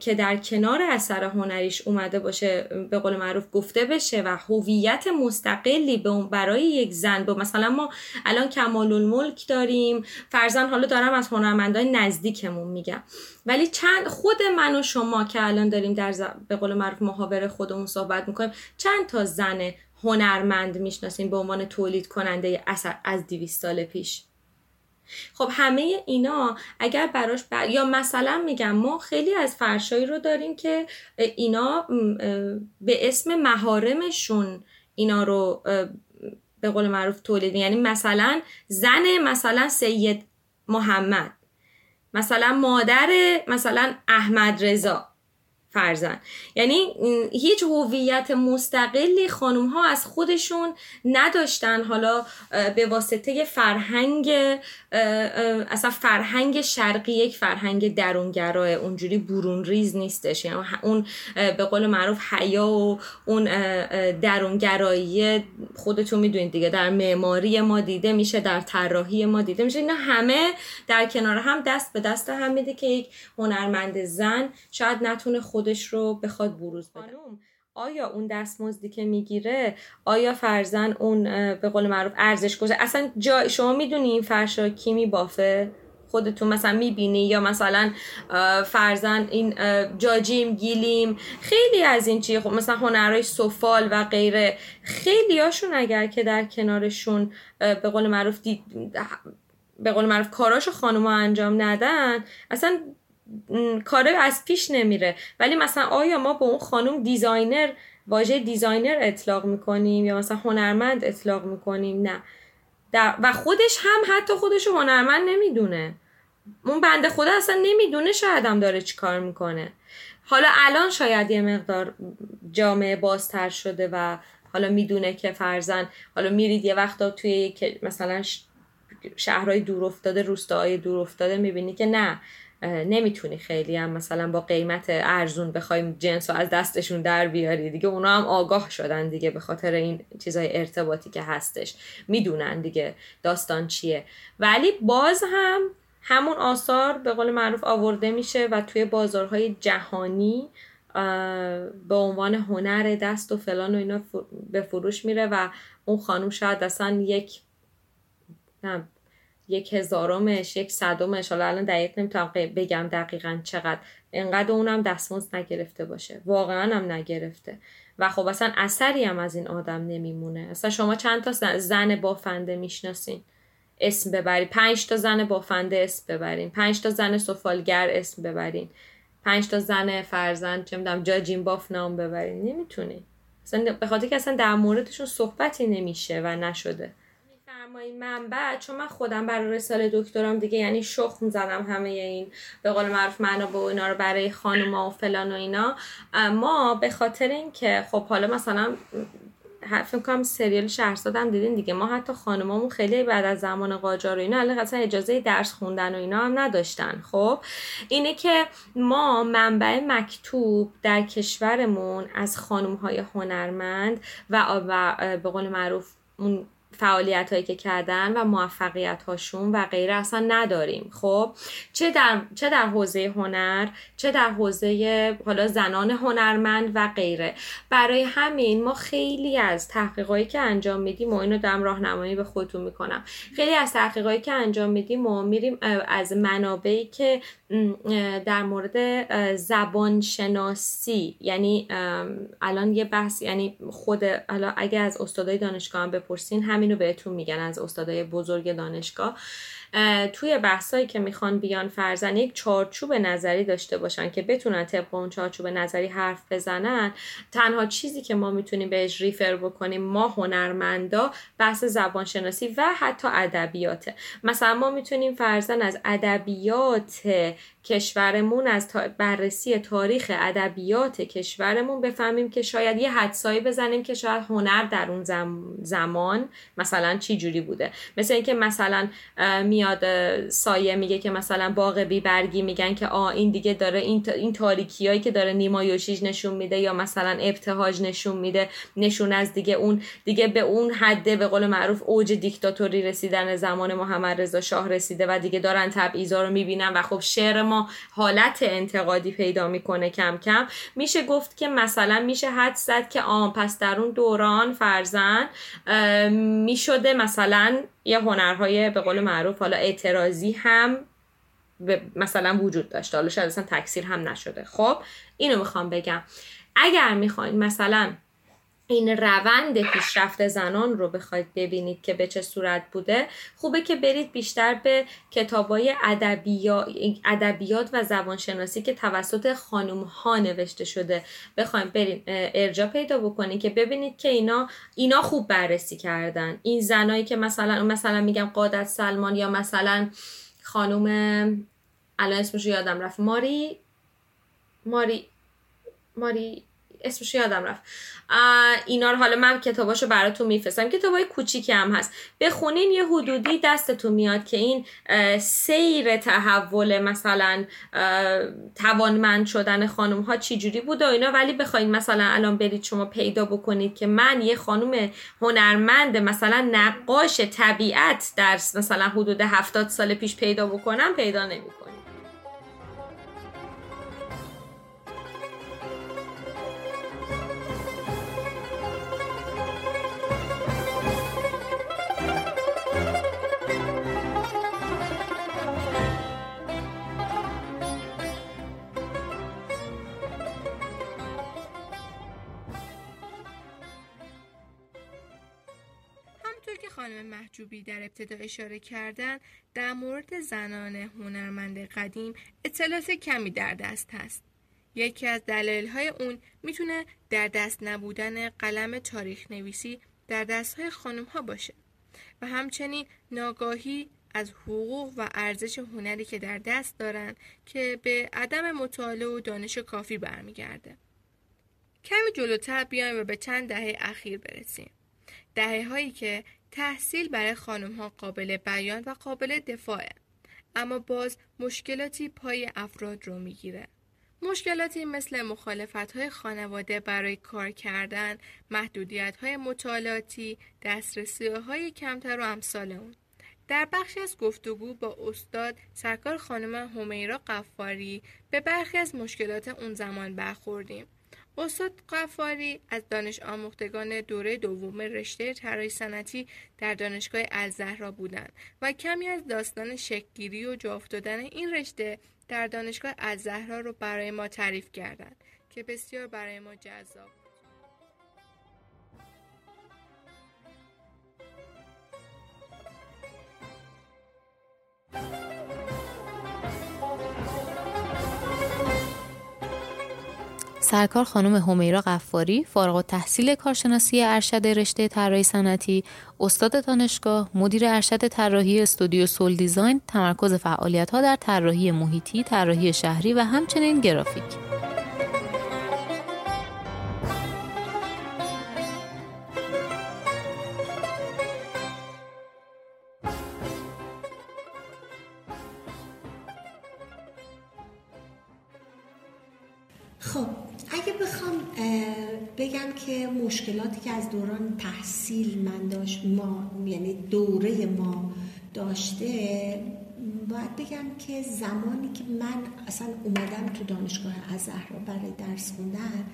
که در کنار اثر هنریش اومده باشه به قول معروف گفته بشه و هویت مستقلی به اون برای یک زن به مثلا ما الان کمال الملک داریم فرزن حالا دارم از هنرمندای نزدیکمون میگم. ولی چند خود من و شما که الان داریم در به قول معروف محاور خودمون صحبت می‌کنیم چند تا زن هنرمند می‌شناسیم به عنوان تولید کننده اثر از 200 سال پیش؟ خب همه اینا اگر براش یا مثلا میگم ما خیلی از فرشایی رو داریم که اینا به اسم مهارمشون اینا رو به قول معروف تولید یعنی مثلا زن مثلا سید محمد مثلا مادر مثلا احمد رضا. فرزن یعنی هیچ هویت مستقلی خانم ها از خودشون نداشتن. حالا به واسطه فرهنگ اصلا فرهنگ شرقی یک فرهنگ درونگراه اونجوری برون ریز نیستش. یعنی اون به قول معروف حیا و اون درونگرایی خودتون می‌دونید دیگه. در معماری ما دیده میشه در طراحی ما دیده میشه. اینا همه در کنار هم دست به دست هم میده که یک هنرمند زن شاید نتونه خودش رو بخواد بروز بده. آیا اون دستمزدی که می‌گیره آیا فرزن اون به قول معروف ارزش گذاره اصلا جا شما می‌دونی این فرشا کی میبافه؟ خودتون مثلا می‌بینی یا مثلا فرزن این جاجیم گیلیم خیلی از این چیه خب مثلا هنرهای سفال و غیره خیلی هاشون اگر که در کنارشون به قول معروف دید به قول معروف کاراشو خانوما انجام ندن اصلا کاری از پیش نمیره. ولی مثلا آیا ما به اون خانم designer واژه designer اطلاق می‌کنیم یا مثلا هنرمند اطلاق می‌کنیم؟ نه. در و خودش هم حتی خودش هنرمند نمی‌دونه. اون بنده خدا اصلا نمی‌دونه شاید هم داره چی کار می‌کنه. حالا الان شاید یه مقدار جامعه بازتر شده و حالا می‌دونه که فرضاً حالا میرید یه وقتا توی مثلا شهرهای دور افتاده روستاهای دور افتاده می‌بینی که نه. نمی‌تونی خیلی هم مثلا با قیمت ارزون بخوایم جنس رو از دستشون در بیاری. دیگه اونا هم آگاه شدن دیگه به خاطر این چیزای ارتباطی که هستش. می‌دونن دیگه داستان چیه. ولی باز هم همون آثار به قول معروف آورده میشه و توی بازارهای جهانی به عنوان هنر دست و فلان و اینا به فروش میره و اون خانم شاید اصلا یک یک هزارمش یک صدمش. حالا الان دقیق نمی‌تونم بگم دقیقا چقدر. انقدر اونم دستمزد نگرفته باشه. واقعا هم نگرفته. و خب اصلا اثری هم از این آدم نمیمونه. اصلا شما چند تا زن بافنده می‌شناسین؟ اسم ببرین. پنج تا زن بافنده اسم ببرین. پنج تا زن سفالگر اسم ببرین. پنج تا زن فرزند چه می‌دونم جاجین باف نام ببرین. نمی‌تونین. اصلا به خاطر که اصلا در موردشون صحبتی نمیشه و نشده. بفرمایید منبع چون من خودم برای رساله دکترام دیگه یعنی شخم زدم همه این به قول معروف معنا و اینا رو برای خانوما و فلان و اینا. ما به خاطر اینکه خب حالا مثلا فکر کنم سریال شهرزاد هم دیدین دیگه ما حتی خانمامون خیلی بعد از زمان قاجار و اینا الان اجازه درس خوندن و اینا هم نداشتن. خب اینه که ما منبع مکتوب در کشورمون از خانم های هنرمند و به قول معروف اون فعالیت هایی که کردن و موفقیت هاشون و غیره اصلا نداریم. خب چه در چه در حوزه هنر چه در حوزه حالا زنان هنرمند و غیره. برای همین ما خیلی از تحقیقاتی که انجام میدیم و اینو دارم راهنمایی به خودتون می‌کنم. خیلی از تحقیقاتی که انجام میدیم و میریم از منابعی که در مورد زبان شناسی یعنی الان یه بحث یعنی خود حالا اگه از استادای دانشگاه هم بپرسین همینو بهتون میگن از استادای بزرگ دانشگاه. توی بحثایی که می‌خوان بیان فرزن یک چارچوب نظری داشته باشن که بتونن طبق اون چارچوب نظری حرف بزنن. تنها چیزی که ما می‌تونیم بهش ریفر بکنیم ما هنرمندا بحث زبانشناسی و حتی ادبیاته. مثلا ما می‌تونیم فرزن از ادبیات کشورمون از بررسی تاریخ ادبیات کشورمون بفهمیم که شاید یه حدسایی بزنیم که شاید هنر در اون زمان مثلا چی جوری بوده. مثل اینکه مثلا میاد سایه میگه که مثلا باغ بی برگی میگن که آ این دیگه داره این, این تاریکیایی که داره نیما یوشیج نشون میده یا مثلا ابتهاج نشون میده نشون از دیگه اون دیگه به اون حده به قول معروف اوج دیکتاتوری رسیدن زمان محمد رضا شاه رسیده و دیگه دارن تبعیضا رو می‌بینن و خب شعر ما حالت انتقادی پیدا می‌کنه کم کم. میشه گفت که مثلا میشه حد زد که آن پس در اون دوران فرزن می‌شده مثلا یه هنرهای به قول معروف حالا اعتراضی هم مثلا وجود داشته. حالا شاید اصلا تکثیر هم نشده. خب اینو می‌خوام بگم. اگر می‌خواین مثلا این روند پیشرفت زنان رو بخواید ببینید که به چه صورت بوده. خوبه که برید بیشتر به کتابای ادبیات و زبانشناسی که توسط خانم ها نوشته شده. بخواید برید ارجا پیدا بکنید که ببینید که اینا اینا خوب بررسی کردن. این زنایی که مثلا مثلا میگم قادت سلمان یا مثلا خانم الان اسمش یادم رفت. ماری ماری ماری اسمش یادم رفت. اینا رو حالا من کتاباشو براتون میفرستم. کتابای کوچیکی هم هست. بخونین یه حدودی دستتون میاد که این سیر تحول مثلا توانمند شدن خانم ها جوری بود و اینا. ولی بخواید مثلا الان برید شما پیدا بکنید که من یه خانم هنرمند مثلا نقاش طبیعت در مثلا حدود هفتاد سال پیش پیدا بکنم پیدا نمی‌کنم. محجوبی در ابتدا اشاره کردن در مورد زنان هنرمند قدیم اطلاعات کمی در دست هست. یکی از دلایل های اون می‌تونه در دست نبودن قلم تاریخ نویسی در دست های خانم ها باشه و همچنین ناگاهی از حقوق و ارزش هنری که در دست دارن که به عدم مطالعه و دانش کافی برمیگرده. کمی جلوتر بیایم و به چند دهه اخیر برسیم. دهه هایی که تحصیل برای خانم ها قابل بیان و قابل دفاعه اما باز مشکلاتی پای افراد رو می‌گیره مشکلاتی مثل مخالفت های خانواده برای کار کردن، محدودیت های مطالعاتی، دسترسی های کمتر و امثال اون. در بخشی از گفتگو با استاد سرکار خانم همیرا قفاری به برخی از مشکلات اون زمان برخوردیم. استاد قفاری از دانش آموختگان دوره دوم رشته طراحی صنعتی در دانشگاه الزهرا بودند و کمی از داستان شکلگیری و جا افتادن این رشته در دانشگاه الزهرا رو برای ما تعریف کردند که بسیار برای ما جذاب سرکار خانم همیرا قفاری فارغ تحصیل کارشناسی ارشد رشته طراحی صنعتی استاد دانشگاه مدیر ارشد طراحی استودیو سول دیزاین تمرکز فعالیت ها در طراحی محیطی طراحی شهری و همچنین گرافیک. مشکلاتی که از دوران تحصیل من داشت ما یعنی دوره ما داشته باید بگم که زمانی که من اصلا اومدم تو دانشگاه ازهرا برای درس خوندن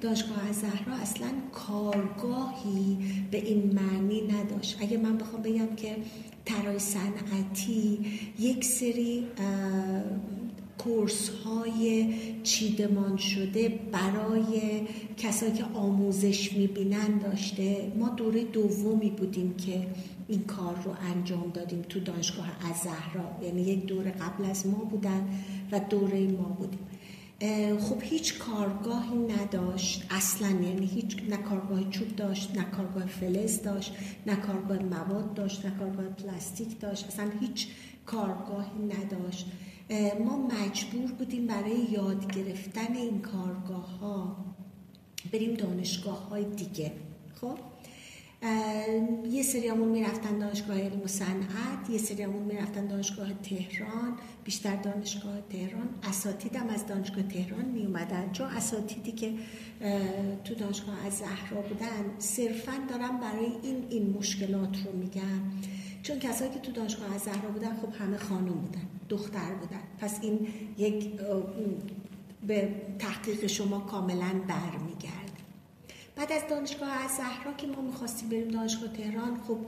دانشگاه ازهرا اصلا کارگاهی به این معنی نداشت. اگه من بخوام بگم که طراحی صنعتی یک سری کورس های چیدمان شده برای کسایی که آموزش می‌بینن داشته. ما دوره دومی بودیم که این کار رو انجام دادیم تو دانشگاه زهرا یعنی یک دوره قبل از ما بودن و دوره ما بودیم. خب هیچ کارگاهی نداشت. اصلا یعنی هیچ نه کارگاه چوب داشت نه کارگاه فلز داشت نه کارگاه مواد داشت نه کارگاه پلاستیک داشت. اصلا هیچ کارگاهی نداشت. ما مجبور بودیم برای یاد گرفتن این کارگاه ها بریم دانشگاه های دیگه. خب؟ یه سریامون می‌رفتن دانشگاه علم و صنعت یه سریامون می‌رفتن دانشگاه تهران بیشتر دانشگاه تهران. اساتیدم از دانشگاه تهران می اومدن چون اساتیدی که تو دانشگاه از زهرا بودن صرفا دارم برای این این مشکلات رو میگم چون کسایی که تو دانشگاه از زهرا بودن خب همه خانم بودن دختر بودن. پس این یک به تحقیق شما کاملا برمیگرد بعد از دانشگاه از زهرا که ما می‌خواستیم بریم دانشگاه تهران خب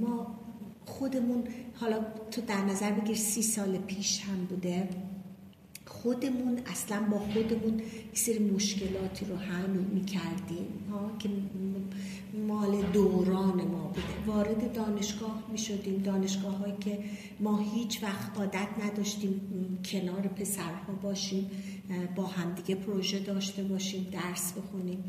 ما خودمون حالا تو در نظر بگیر سی سال پیش هم بوده. خودمون اصلا با خودمون سری مشکلاتی رو حل می‌کردیم ها که مال دوران ما بوده. وارد دانشگاه می شدیم دانشگاه هایی که ما هیچ وقت عادت نداشتیم کنار پسرها باشیم با همدیگه پروژه داشته باشیم درس بخونیم.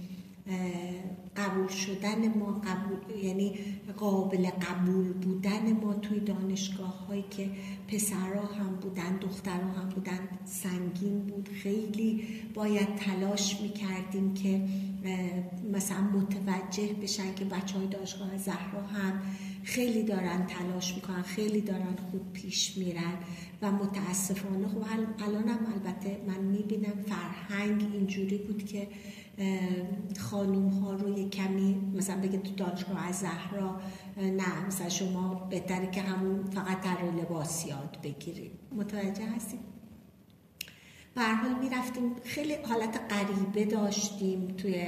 قبول شدن ما قبول یعنی قابل قبول بودن ما توی دانشگاه هایی که پسرها هم بودن دخترها هم بودن سنگین بود. خیلی باید تلاش می‌کردیم که مثلا متوجه بشن که بچه های دانشگاه زهرا هم خیلی دارن تلاش می‌کنن خیلی دارن خوب پیش میرن و متاسفانه خب الان هم البته من می‌بینم فرهنگ اینجوری بود که خانوم ها رو یه کمی مثلا بگه تو دانشگاه از زهرا نه مثلا شما بهتره که همون فقط در لباس یاد بگیرید متوجه هستیم به حال می‌رفتیم خیلی حالت غریبه داشتیم توی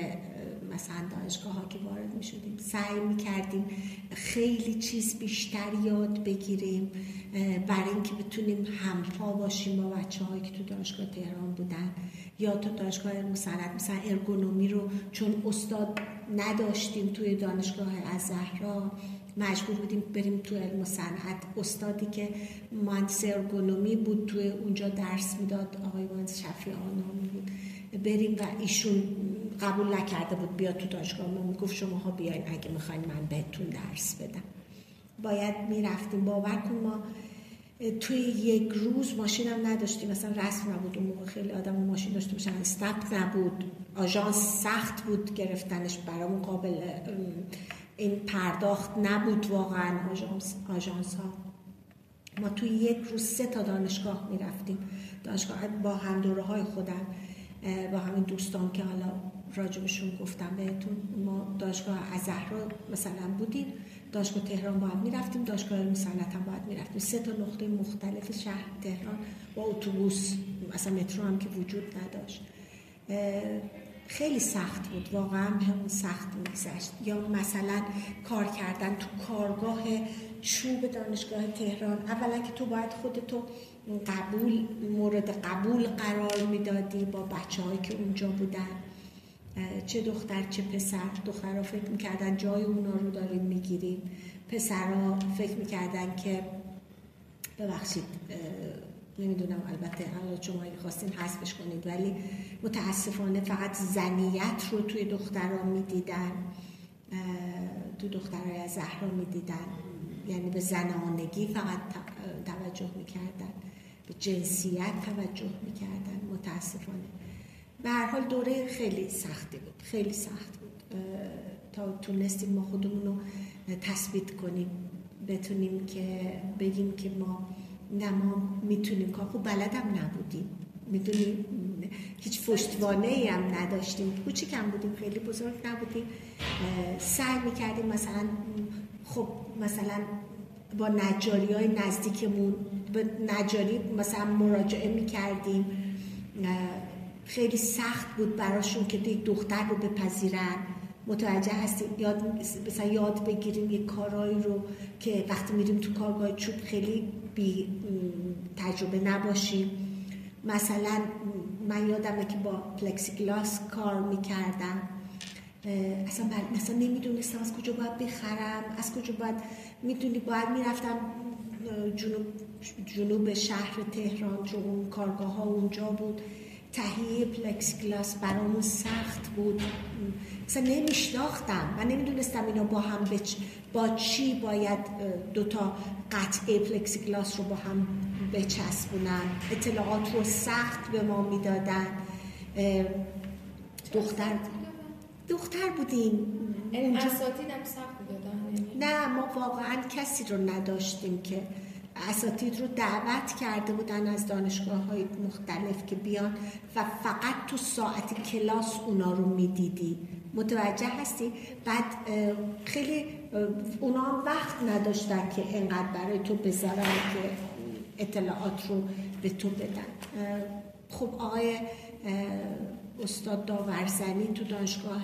مثلا دانشگاه ها که وارد می شدیم سعی می کردیم خیلی چیز بیشتر یاد بگیریم. برای اینکه بتونیم همپا باشیم با بچه هایی که تو دانشگاه تهران بودن یا تو دانشگاه مسند مثلا ارگونومی رو چون استاد نداشتیم توی دانشگاه از زهرا مجبور بودیم بریم تو علم و صنعت استادی که مهندس ارگونومی بود توی اونجا درس می‌داد آقای مهندس شفیع آنامی بود. بریم و ایشون قبول نکرده بود بیاد تو دانشگاه. ما می‌گفت شماها بیاین اگه می‌خواین من بهتون درس بدم. باید می‌رفتیم. باور کن ما توی یک روز ماشین هم نداشتیم. مثلا رسم نبود اون موقع. خیلی آدم ماشین داشته باشن. استپ نبود. آژانس سخت بود گرفتنش. برامون قابل این پرداخت نبود واقعا آژانس ها ما توی یک روز سه تا دانشگاه می‌رفتیم. دانشگاه با هم دوره های خودم با همین دوستان که حالا راجبشون گفتم بهتون. ما دانشگاه از زهرا مثلا بودیم. دانشگاه تهران باید می‌رفتیم. دانشگاه مسلط هم باید می‌رفتیم. سه تا نقطه مختلف شهر تهران با اتوبوس مثلا مترو هم که وجود نداشت. خیلی سخت بود. واقعا همون سخت میگذشت. یا مثلا کار کردن تو کارگاه چوب دانشگاه تهران. اولا که تو باید خودتو قبول مورد قبول قرار می‌دادی با بچه هایی که اونجا بودن. چه دختر چه پسر. دخترها فکر می‌کردن جای اونا رو داریم می‌گیریم. پسرها فکر می‌کردن که ببخشید نمی‌دونم البته الان شما اگه خواستین حذفش کنید ولی متاسفانه فقط زنیت رو توی دختران می‌دیدن. تو دخترای از زهرا می‌دیدن. یعنی به زنانگی فقط توجه می‌کردن. به جنسیت توجه می‌کردن. متاسفانه. به هر حال دوره خیلی سختی بود خیلی سخت بود. تا تونستیم ما خودمون رو تثبیت کنیم بتونیم که بگیم که ما نه ما می‌تونیم کار خوب بلدم نبودیم. می‌دونیم هیچ پشتوانه ای هم نداشتیم. کوچیکم بودیم خیلی بزرگ نبودیم. سعی می‌کردیم مثلا خب مثلا با نجاری های نزدیکمون به نجاری مثلا مراجعه می‌کردیم. خیلی سخت بود براشون که یک دختر رو بپذیرن. متوجه هستیم یاد مثلا یاد بگیریم یک کارهایی رو که وقتی میریم تو کارگاه چوب خیلی بی تجربه نباشیم. مثلا من یادمه که با پلکسیگلاس کار می‌کردم. اصلا مثلا نمی‌دونستم از کجا باید بخرم از کجا باید می‌دونی باید می‌رفتم جنوب, جنوب شهر تهران چون اون کارگاه ها اونجا بود. تهیه پلکس گلاس برامون سخت بود. مثلا نمیشناختم و نمی‌دونستم اینا با هم بچ... با چی باید دوتا قطعه پلکس گلاس رو با هم بچسبونن. اطلاعات رو سخت به ما می‌دادن. دختر دختر بودیم. اونجا اساتیدم سخت نه ما واقعا کسی رو نداشتیم که اساتید رو دعوت کرده بودن از دانشگاه های مختلف که بیان و فقط تو ساعت کلاس اونا رو می‌دیدی. متوجه هستی؟ بعد خیلی اونا وقت نداشتن که انقدر برای تو بذارن که اطلاعات رو به تو بدن. خب آقای استاد داورزنی تو دانشگاه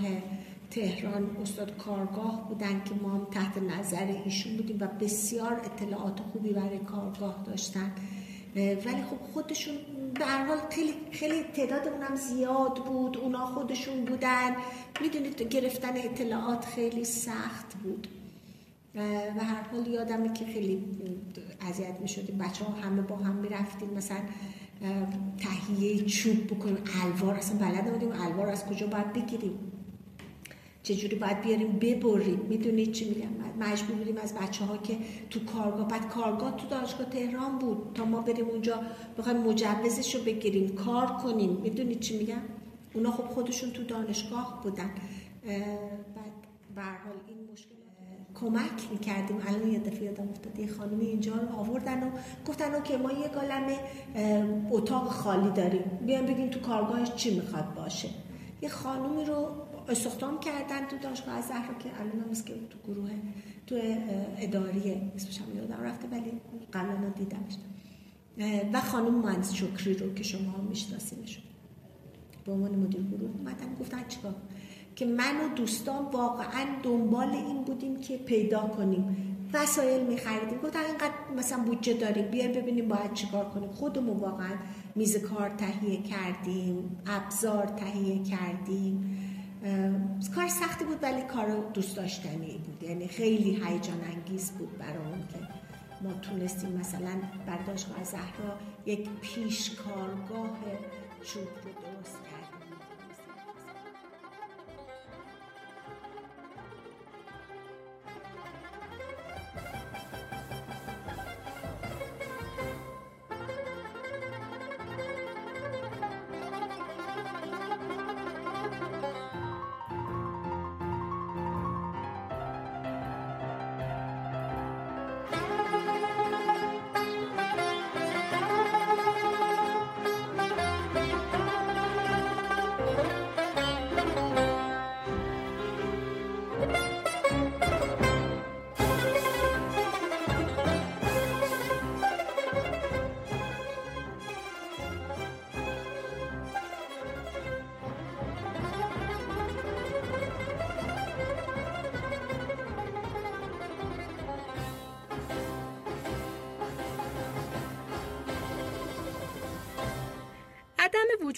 تهران استاد کارگاه بودن که ما هم تحت نظر ایشون بودیم و بسیار اطلاعات خوبی برای کارگاه داشتن. ولی خب خودشون هر حال خیلی خیلی تعداد اونم زیاد بود اونا خودشون بودن. می‌دونید گرفتن اطلاعات خیلی سخت بود. و هر حال یادمه که خیلی اذیت می شدیم بچه ها همه با هم می رفتیم مثلا تهیه چوب بکنیم. الوار اصلا بلد نبودیم الوار از کجا باید بگیریم؟ چجوری باید بیاریم ببریم؟ می‌دونید چی میگم؟ مجبور بودیم از بچه ها که تو کارگاه بعد کارگاه تو دانشگاه تهران بود. تا ما بریم اونجا بخوایم مجوزش رو بگیریم کار کنیم. می‌دونید چی میگم؟ اونا خب خودشون تو دانشگاه بودن. بعد به حال این مشکل کمک می‌کردیم. الان یه دفعه یادم افتاد. یه خانمی اینجا رو آوردن و گفتن که ما یه گالمه اتاق خالی داریم. بیان بگیم تو کارگاهش چی می‌خواد باشه. یه خانومی رو استخدام کردن تو دانشگاه از زهرا که الان هم که تو گروه تو اداری اسمش هم یادم رفته ولی قبلا دیدمش. و خانم مهندس شکری رو که شما هم میشناسینشون به عنوان مدیر گروه اومدن گفتن چیکار؟ که من و دوستان واقعا دنبال این بودیم که پیدا کنیم. وسایل میخریدیم. گفتن اینقدر مثلا بودجه داریم. بیایم ببینیم باید چیکار کنیم. خودمون واقعا میز کار تهیه کردیم. ابزار تهیه کردیم. کار سختی بود ولی کار دوست داشتنی بود. یعنی خیلی هیجان انگیز بود برامون که ما تونستیم مثلا بر دانشگاه زهرا یک پیشکارگاه چوب رو درست کردیم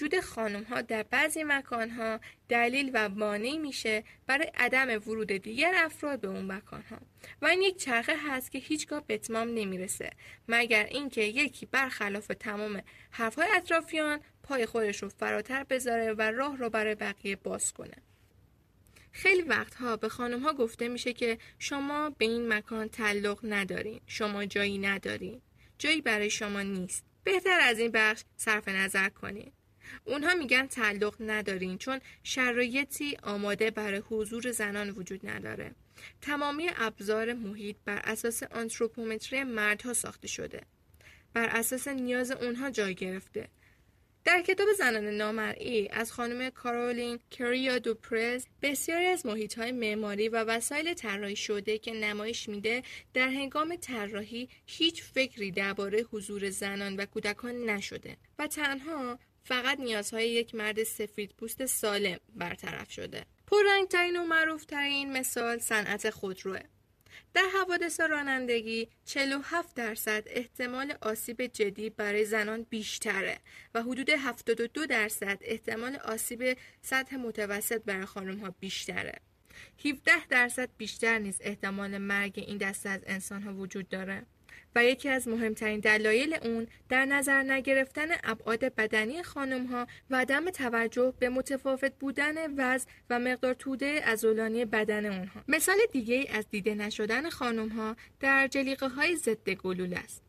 وجود خانم ها در بعضی مکان ها دلیل و مانعی میشه برای عدم ورود دیگر افراد به اون مکان ها و این یک چرخه هست که هیچگاه به اتمام نمی‌رسه مگر اینکه یکی برخلاف تمام حرفهای اطرافیان پای خودش رو فراتر بذاره و راه رو برای بقیه باز کنه. خیلی وقتها به خانم ها گفته میشه که شما به این مکان تعلق ندارین شما جایی ندارین جایی برای شما نیست. بهتر از این بخش صرف نظر کنین. اونها میگن تعلق ندارین چون شرایطی آماده برای حضور زنان وجود نداره. تمامی ابزار محیط بر اساس آنتروپومتری مردها ساخته شده. بر اساس نیاز اونها جای گرفته. در کتاب زنان نامرئی از خانم کارولین کریا دوپرز بسیاری از محیط های معماری و وسایل طراحی شده که نمایش میده در هنگام طراحی هیچ فکری درباره حضور زنان و کودکان نشده و تنها فقط نیازهای یک مرد سفید پوست سالم برطرف شده. پررنگترین و معروفترین مثال صنعت خودروه. در حوادث رانندگی 47 درصد احتمال آسیب جدی برای زنان بیشتره و حدود 72 درصد احتمال آسیب سطح متوسط برای خانم ها بیشتره. 17 درصد بیشتر نیز احتمال مرگ این دسته از انسان ها وجود داره. و یکی از مهمترین دلایل اون در نظر نگرفتن ابعاد بدنی خانم ها و عدم توجه به متفاوت بودن وزن و مقدار توده ازولانی بدن اونها. مثال دیگه از دیده نشدن خانم ها در جلیقه های ضد گلوله است.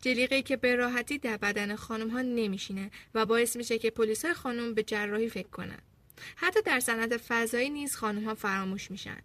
جلیقه که به راحتی در بدن خانم ها نمیشینه و باعث میشه که پلیس های خانم به جراحی فکر کنن. حتی در صنعت فضایی نیز خانم ها فراموش میشن.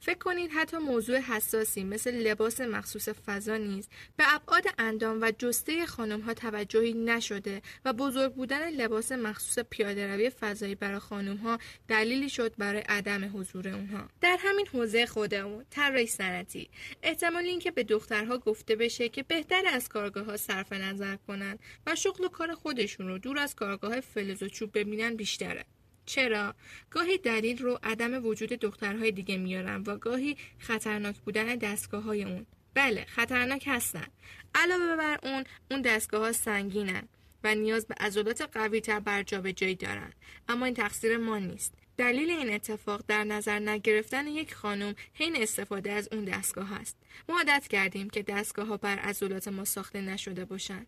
فکر کنید حتی موضوع حساسی مثل لباس مخصوص فضا نیز به ابعاد اندام و جسته خانم ها توجهی نشده و بزرگ بودن لباس مخصوص پیاده روی فضایی برای خانم ها دلیلی شد برای عدم حضور اونها. در همین حوزه خودمون طراحی صنعتی. احتمال اینکه به دخترها گفته بشه که بهتر از کارگاه ها صرف نظر کنن و شغل و کار خودشون رو دور از کارگاه فلز و چوب ببینن بیشتره. چرا؟ گاهی دلیل رو عدم وجود دخترهای دیگه میارن و گاهی خطرناک بودن دستگاه های اون. بله خطرناک هستن. علاوه بر اون اون دستگاه ها سنگینن و نیاز به عضلات قوی تر بر جایی دارن. اما این تقصیر ما نیست. دلیل این اتفاق در نظر نگرفتن یک خانم حین استفاده از اون دستگاه است ما عادت کردیم که دستگاه ها بر عضلات ما ساخته نشده باشند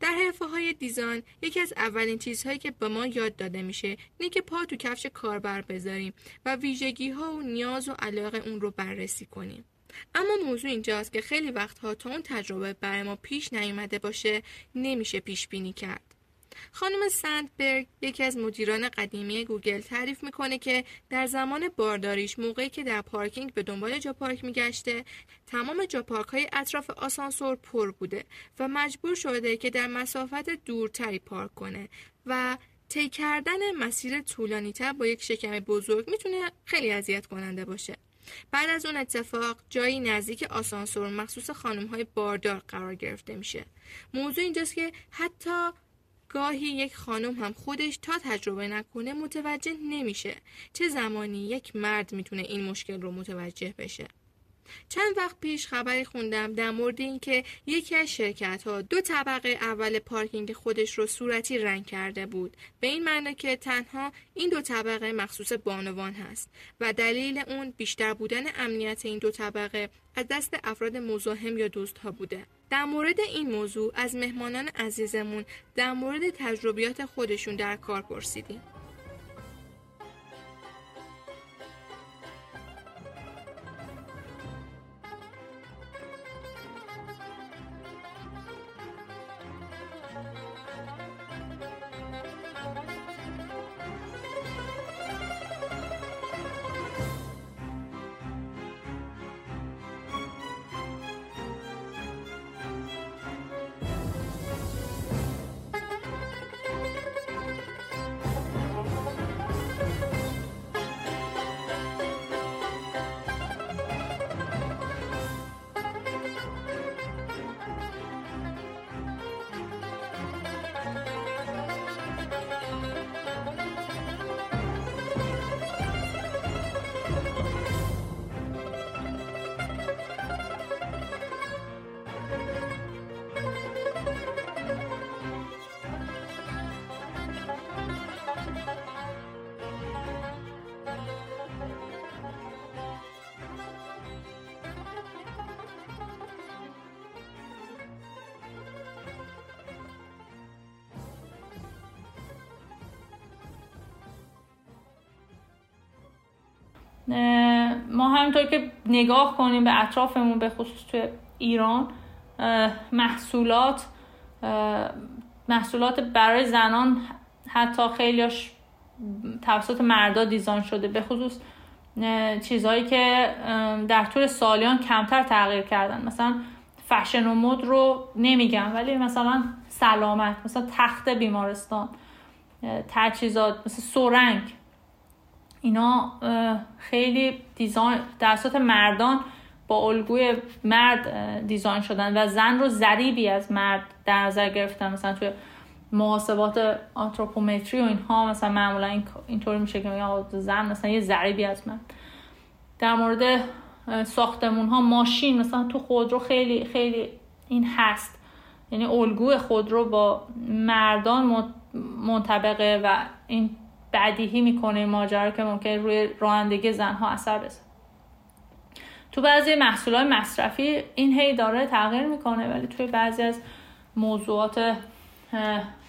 در حرفه های دیزاین یکی از اولین چیزهایی که به ما یاد داده میشه اینه که پا تو کفش کاربر بذاریم و ویژگی ها و نیاز و علاقه اون رو بررسی کنیم. اما موضوع اینجاست که خیلی وقتها تا اون تجربه برای ما پیش نیومده باشه نمیشه پیش بینی کرد. خانم سندبرگ یکی از مدیران قدیمی گوگل تعریف می‌کنه که در زمان بارداریش موقعی که در پارکینگ به دنبال جا پارک میگشته تمام جا پارک های اطراف آسانسور پر بوده و مجبور شده که در مسافت دورتری پارک کنه و طی کردن مسیر طولانی تر با یک شکم بزرگ می‌تونه خیلی اذیت کننده باشه. بعد از اون اتفاق جایی نزدیک آسانسور مخصوص خانم های باردار قرار گرفته میشه. موضوع اینجاست که حتی گاهی یک خانم هم خودش تا تجربه نکنه متوجه نمیشه چه زمانی یک مرد می‌تونه این مشکل رو متوجه بشه. چند وقت پیش خبری خوندم در مورد اینکه یکی از شرکت ها دو طبقه اول پارکینگ خودش رو صورتی رنگ کرده بود. به این معنی که تنها این دو طبقه مخصوص بانوان هست و دلیل اون بیشتر بودن امنیت این دو طبقه از دست افراد مزاحم یا دوست ها بوده. در مورد این موضوع از مهمانان عزیزمون در مورد تجربیات خودشون در کار پرسیدیم. همینطور که نگاه کنیم به اطرافمون به خصوص توی ایران محصولات محصولات برای زنان حتی خیلیاش توسط مردا دیزاین شده به خصوص چیزهایی که در طول سالیان کمتر تغییر کردن. مثلا فشن و مد رو نمیگم ولی مثلا سلامت مثلا تخت بیمارستان تجهیزات مثل سورنگ اینا خیلی دیزاین توسط مردان با الگوی مرد دیزاین شدن و زن رو ذریبی از مرد در نظر گرفتن. مثلا توی محاسبات آنتروپومتری و اینها مثلا معمولا اینطوری میشه که زن مثلا یه ذریبی از مرد. در مورد ساختمون ها ماشین مثلا تو خودرو خیلی خیلی این هست. یعنی الگوی خودرو با مردان منطبقه و این بدیهی می‌کنه ماجرا که ممکن روی رانندگی زنها اثر بزنه تو بعضی محصولات مصرفی این هی داره تغییر می‌کنه ولی توی بعضی از موضوعات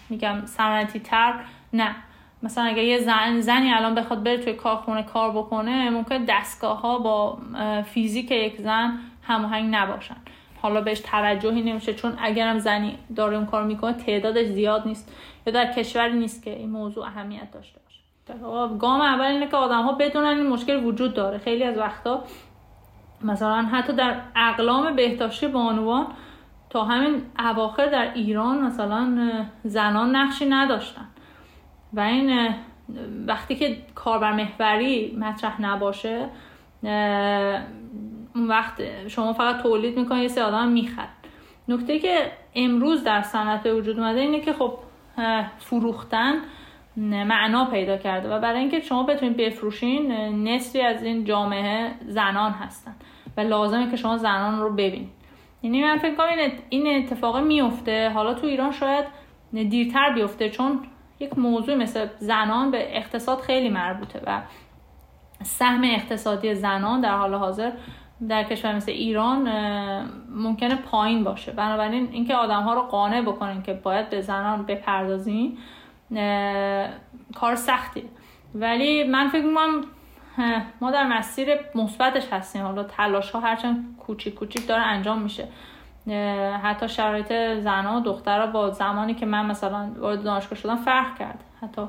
میگم صنعتی تر نه. مثلا اگه یه زن زنی الان بخواد بره توی کارخونه کار بکنه ممکن دستگاه ها با فیزیک یک زن هماهنگ نباشن. حالا بهش توجهی نمیشه چون اگرم زنی داره اون کار می‌کنه تعدادش زیاد نیست. یا در کشوری نیست که این موضوع اهمیت داشته. گام اول اینه که آدم ها بدونن این مشکل وجود داره. خیلی از وقتا مثلا حتی در اقلام بهداشتی بانوان تا همین اواخر در ایران مثلا زنان نقشی نداشتن. و این وقتی که کاربر محوری مطرح نباشه اون وقت شما فقط تولید می‌کنید یه سری آدم می‌خرد نکته که امروز در صنعت وجود اومده اینه که خب فروختن معنا پیدا کرده و برای اینکه شما بتونید بفروشین نصفی از این جامعه زنان هستن و لازمه که شما زنان رو ببینید. یعنی من فکر کنم این اتفاق میفته. حالا تو ایران شاید دیرتر بیفته چون یک موضوع مثل زنان به اقتصاد خیلی مربوطه و سهم اقتصادی زنان در حال حاضر در کشور مثل ایران ممکنه پایین باشه. بنابراین اینکه آدم ها رو قانع بکنین که باید به زنان بپردازین کار سختی. ولی من فکر می‌کنم ما در مسیر مثبتش هستیم. حالا تلاش ها هرچند کوچیک کوچیک داره انجام میشه. حتی شرایط زنها و دخترها با زمانی که من مثلا وارد دانشگاه شدم فرق کرد. حتی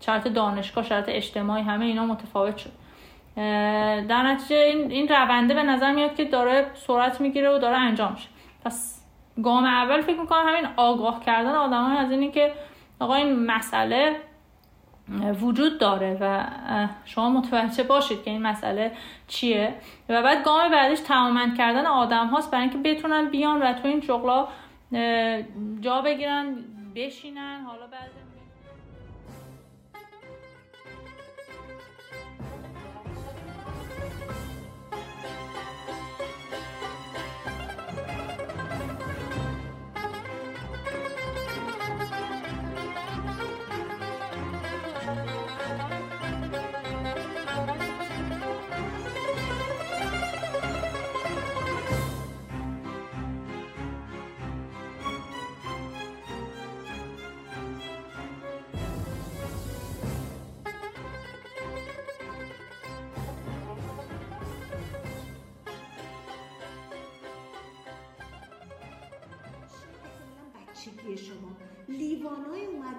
شرایط دانشگاه شرایط اجتماعی همه اینا متفاوت شد. در نتیجه این, این رونده به نظر میاد که داره سرعت می‌گیره و داره انجام میشه. پس گام اول فکر می‌کنم همین آگاه کردن آدم از اینی که آقا این مسئله وجود داره و شما متوجه باشید که این مسئله چیه و بعد گام بعدش تمامند کردن آدم هاست برای اینکه بتونن بیان و تو این شغلا جا بگیرن بشینن. حالا بعد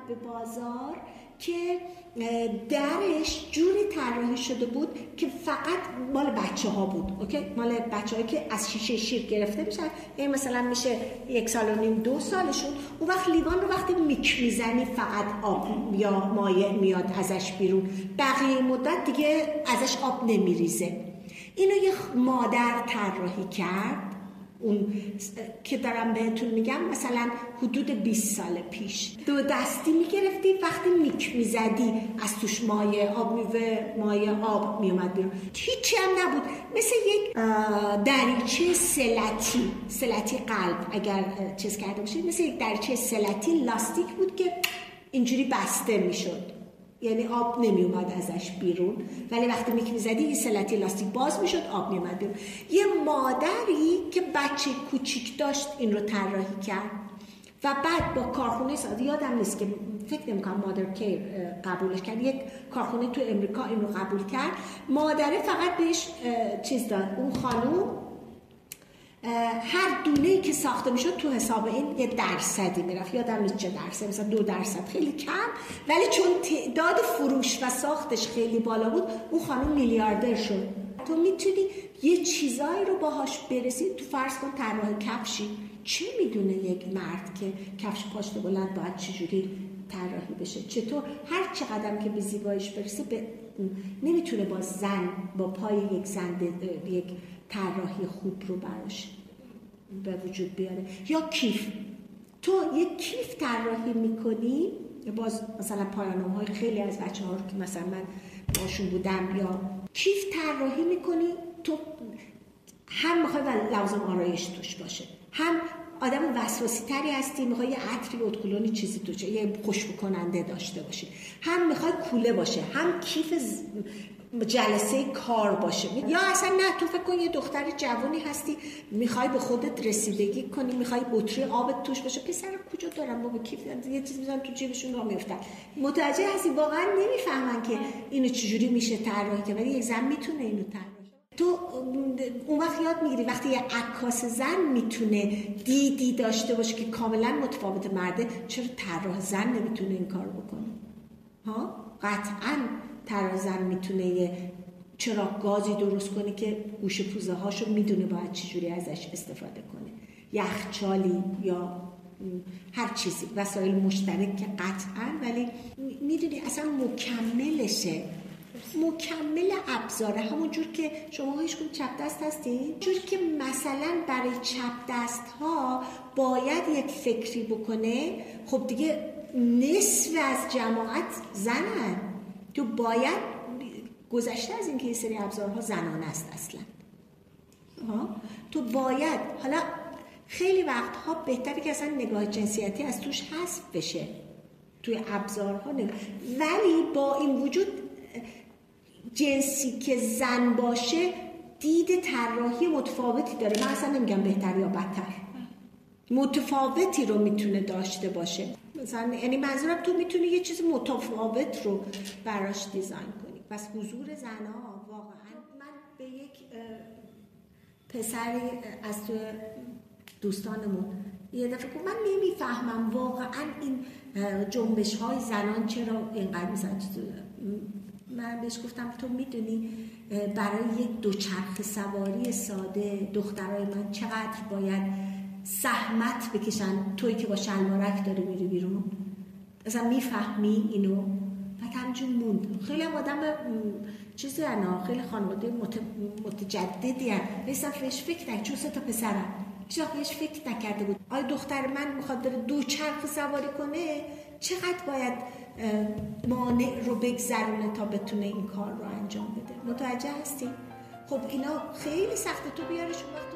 به بازار که درش جوری طراحی شده بود که فقط مال بچه ها بود اوکی؟ مال بچه که از شیشه شیر گرفته میشن. این مثلا میشه یک سال و نیم دو سالشون. اون وقت لیوان رو وقتی میک می‌زنی فقط آب یا مایع میاد ازش بیرون. بقیه مدت دیگه ازش آب نمیریزه. اینو یه مادر طراحی کرد. اون که دارم بهتون میگم مثلا حدود 20 سال پیش. دو دستی می‌گرفتی وقتی میک می‌زدی از توش مایه آب میوه مایه آب میومد بیرون. هیچی هم نبود. مثل یک دریچه سلتی سلتی قلب اگر چیز کرده باشید. مثل یک دریچه سلتی لاستیک بود که اینجوری بسته می‌شد. یعنی آب نمی اومد ازش بیرون. ولی وقتی میک می‌زدی این سلتی لاستیک باز می‌شد آب میومد بیرون. یه مادری که بچه کوچیک داشت این رو طراحی کرد. و بعد با کارخونه ساده یادم نیست که فکر نمی‌کنم مادر کیر قبولش کرد. یک کارخونه تو امریکا این رو قبول کرد. مادره فقط بهش چیز داد اون خانوم هر دونه که ساخته می‌شد تو حساب این یه درصدی می‌رفت. یادم نیست چه درصد مثلا دو درصد خیلی کم. ولی چون تعداد فروش و ساختش خیلی بالا بود اون خانم میلیاردر شد. تو می‌تونی یه چیزایی رو باهاش برسی تو فرض کن طراح کفشی. چه می‌دونه یک مرد که کفش پاشت بلند باید چجوری طراحی بشه؟ چطور هر چه قدم که به زیباییش برسه به نمی‌تونه با زن با پای یک زن یک طراحی خوب رو براش به وجود بیاره. یا کیف. تو یک کیف طراحی می‌کنی باز مثلا پایانوم های خیلی از بچه ها رو که مثلا من باشون بودم یا کیف طراحی می‌کنی تو هم می‌خوای لوازم آرایش توش باشه. هم آدم وسواسی تری هستی می‌خوای یه عطری ادکلونی چیزی توشه یه خوشبو کننده داشته باشی. هم می‌خوای کوله باشه هم کیف جلسه کار باشه. یا اصلا نه تو فکر کن یه دختر جوانی هستی می‌خوای به خودت رسیدگی کنی می‌خوای بطری آبت توش باشه. پسر کجا دارم بابا؟ کیف یه چیز می‌ذارن تو جیبشون را میفتن متوجه هستی؟ واقعا نمی‌فهمن که اینو چجوری میشه طراحی که ولی یک زن می‌تونه اینو طراحی تو اون وقت یاد می‌گیری وقتی یه عکاس زن می‌تونه دیدی داشته باشه که کاملا متفاوت مرده چرا طراح زن نمی‌تونه این کار بکنه؟ ها؟ قطعا طراح زن می‌تونه یه چراغ گازی درست کنه که گوش پوزه هاشو می‌دونه باید چجوری ازش استفاده کنه. یخچالی یا هر چیزی وسایل مشترک که قطعا ولی می‌دونی اصلا مکملشه. مکمل ابزاره. همونجور که شما هیچ چپ دست هستین. جور که مثلا برای چپ دست ها باید یک فکری بکنه. خب دیگه نصف از جماعت زنن. تو باید گذشته از اینکه یه سری ابزارها زنان است اصلا. تو باید حالا خیلی وقتها بهتره که اصلا نگاه جنسیتی از توش حذف بشه. توی ابزارها نگاه. ولی با این وجود جنسی که زن باشه دید طراحی متفاوتی داره. من اصلا نمیگم بهتر یا بدتر. متفاوتی رو می‌تونه داشته باشه. مثلا یعنی منظورم تو می‌تونی یه چیز متفاوت رو براش دیزاین کنی. پس حضور زنها واقعا من به یک پسری از تو دوستانمون یه دفعه من نمی‌فهمم واقعا این جنبش های زنان چرا اینقدر مثلا من بهش گفتم تو می‌دونی برای یک دوچرخ سواری ساده دخترای من چقدر باید سحمت بکشن؟ توی که با شلوارک داره میری بیرون. اصلا می‌فهمی اینو؟ و همجون موند. خیلی هم آدم چیزی انا خیلی خانواده مت... متجددی هم فیش فکر نکرد. چون سه تا پسرم هیچ فکر نکرده بود. آیا دختر من می‌خواد داره دو چرخ سواری کنه چقدر باید مانع رو بگذرونه تا بتونه این کار رو انجام بده متوجه هستی؟ خب اینا خیلی سخته تو بیارش وقت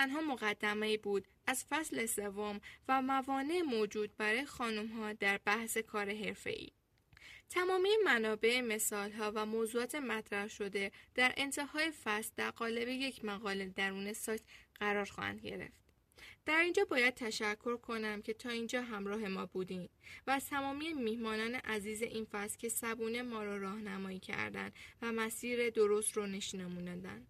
تنها مقدمه بود از فصل سوم و موانع موجود برای خانم ها در بحث کار ای. تمامی منابع مثال ها و موضوعات مطرح شده در انتهای فصل در قالب یک مقاله درون سایت قرار خواهند گرفت. در اینجا باید تشکر کنم که تا اینجا همراه ما بودین و از تمامی میهمانان عزیز این فصل که سبونه ما را راهنمایی کردند و مسیر درست رو نشونمون دادن.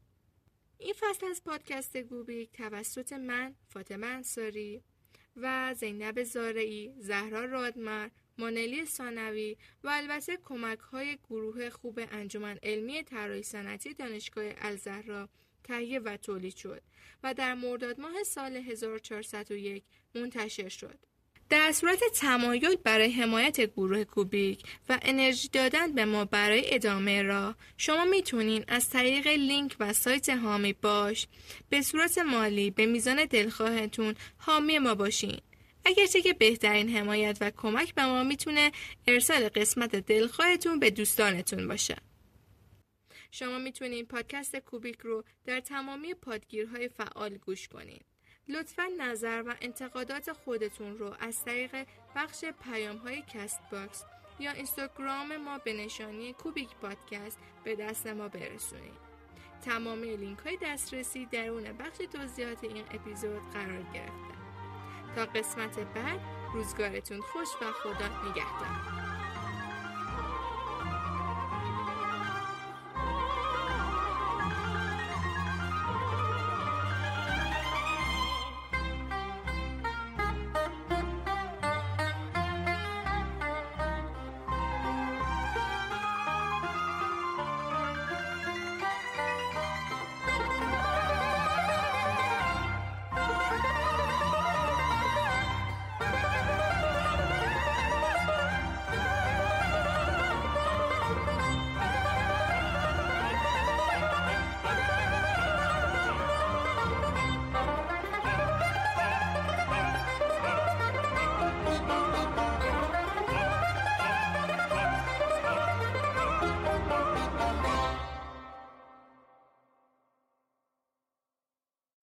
این فصل از پادکست گوبیک توسط من فاطمه انصاری و زینب زارعی، زهرا رادمر، مانلی سانوی و البته کمک های گروه خوب انجمن علمی طراحی صنعتی دانشگاه الزهرا تهیه و تولید شد و در مرداد ماه سال 1401 منتشر شد. در صورت تمایل برای حمایت گروه کوبیک و انرژی دادن به ما برای ادامه راه شما می‌تونین از طریق لینک و سایت حامی باش. به صورت مالی به میزان دلخواهتون حامی ما باشین. اگرچه که بهترین حمایت و کمک به ما می‌تونه ارسال قسمت دلخواهتون به دوستانتون باشه. شما می‌تونین پادکست کوبیک رو در تمامی پادگیرهای فعال گوش کنین. لطفا نظر و انتقادات خودتون رو از طریق بخش پیام های کست باکس یا اینستاگرام ما به نشانی کوبیک پادکست به دست ما برسونید. تمام لینک های دسترسی درون بخش توضیحات این اپیزود قرار گرفته. تا قسمت بعد روزگارتون خوش و خدا نگهدار.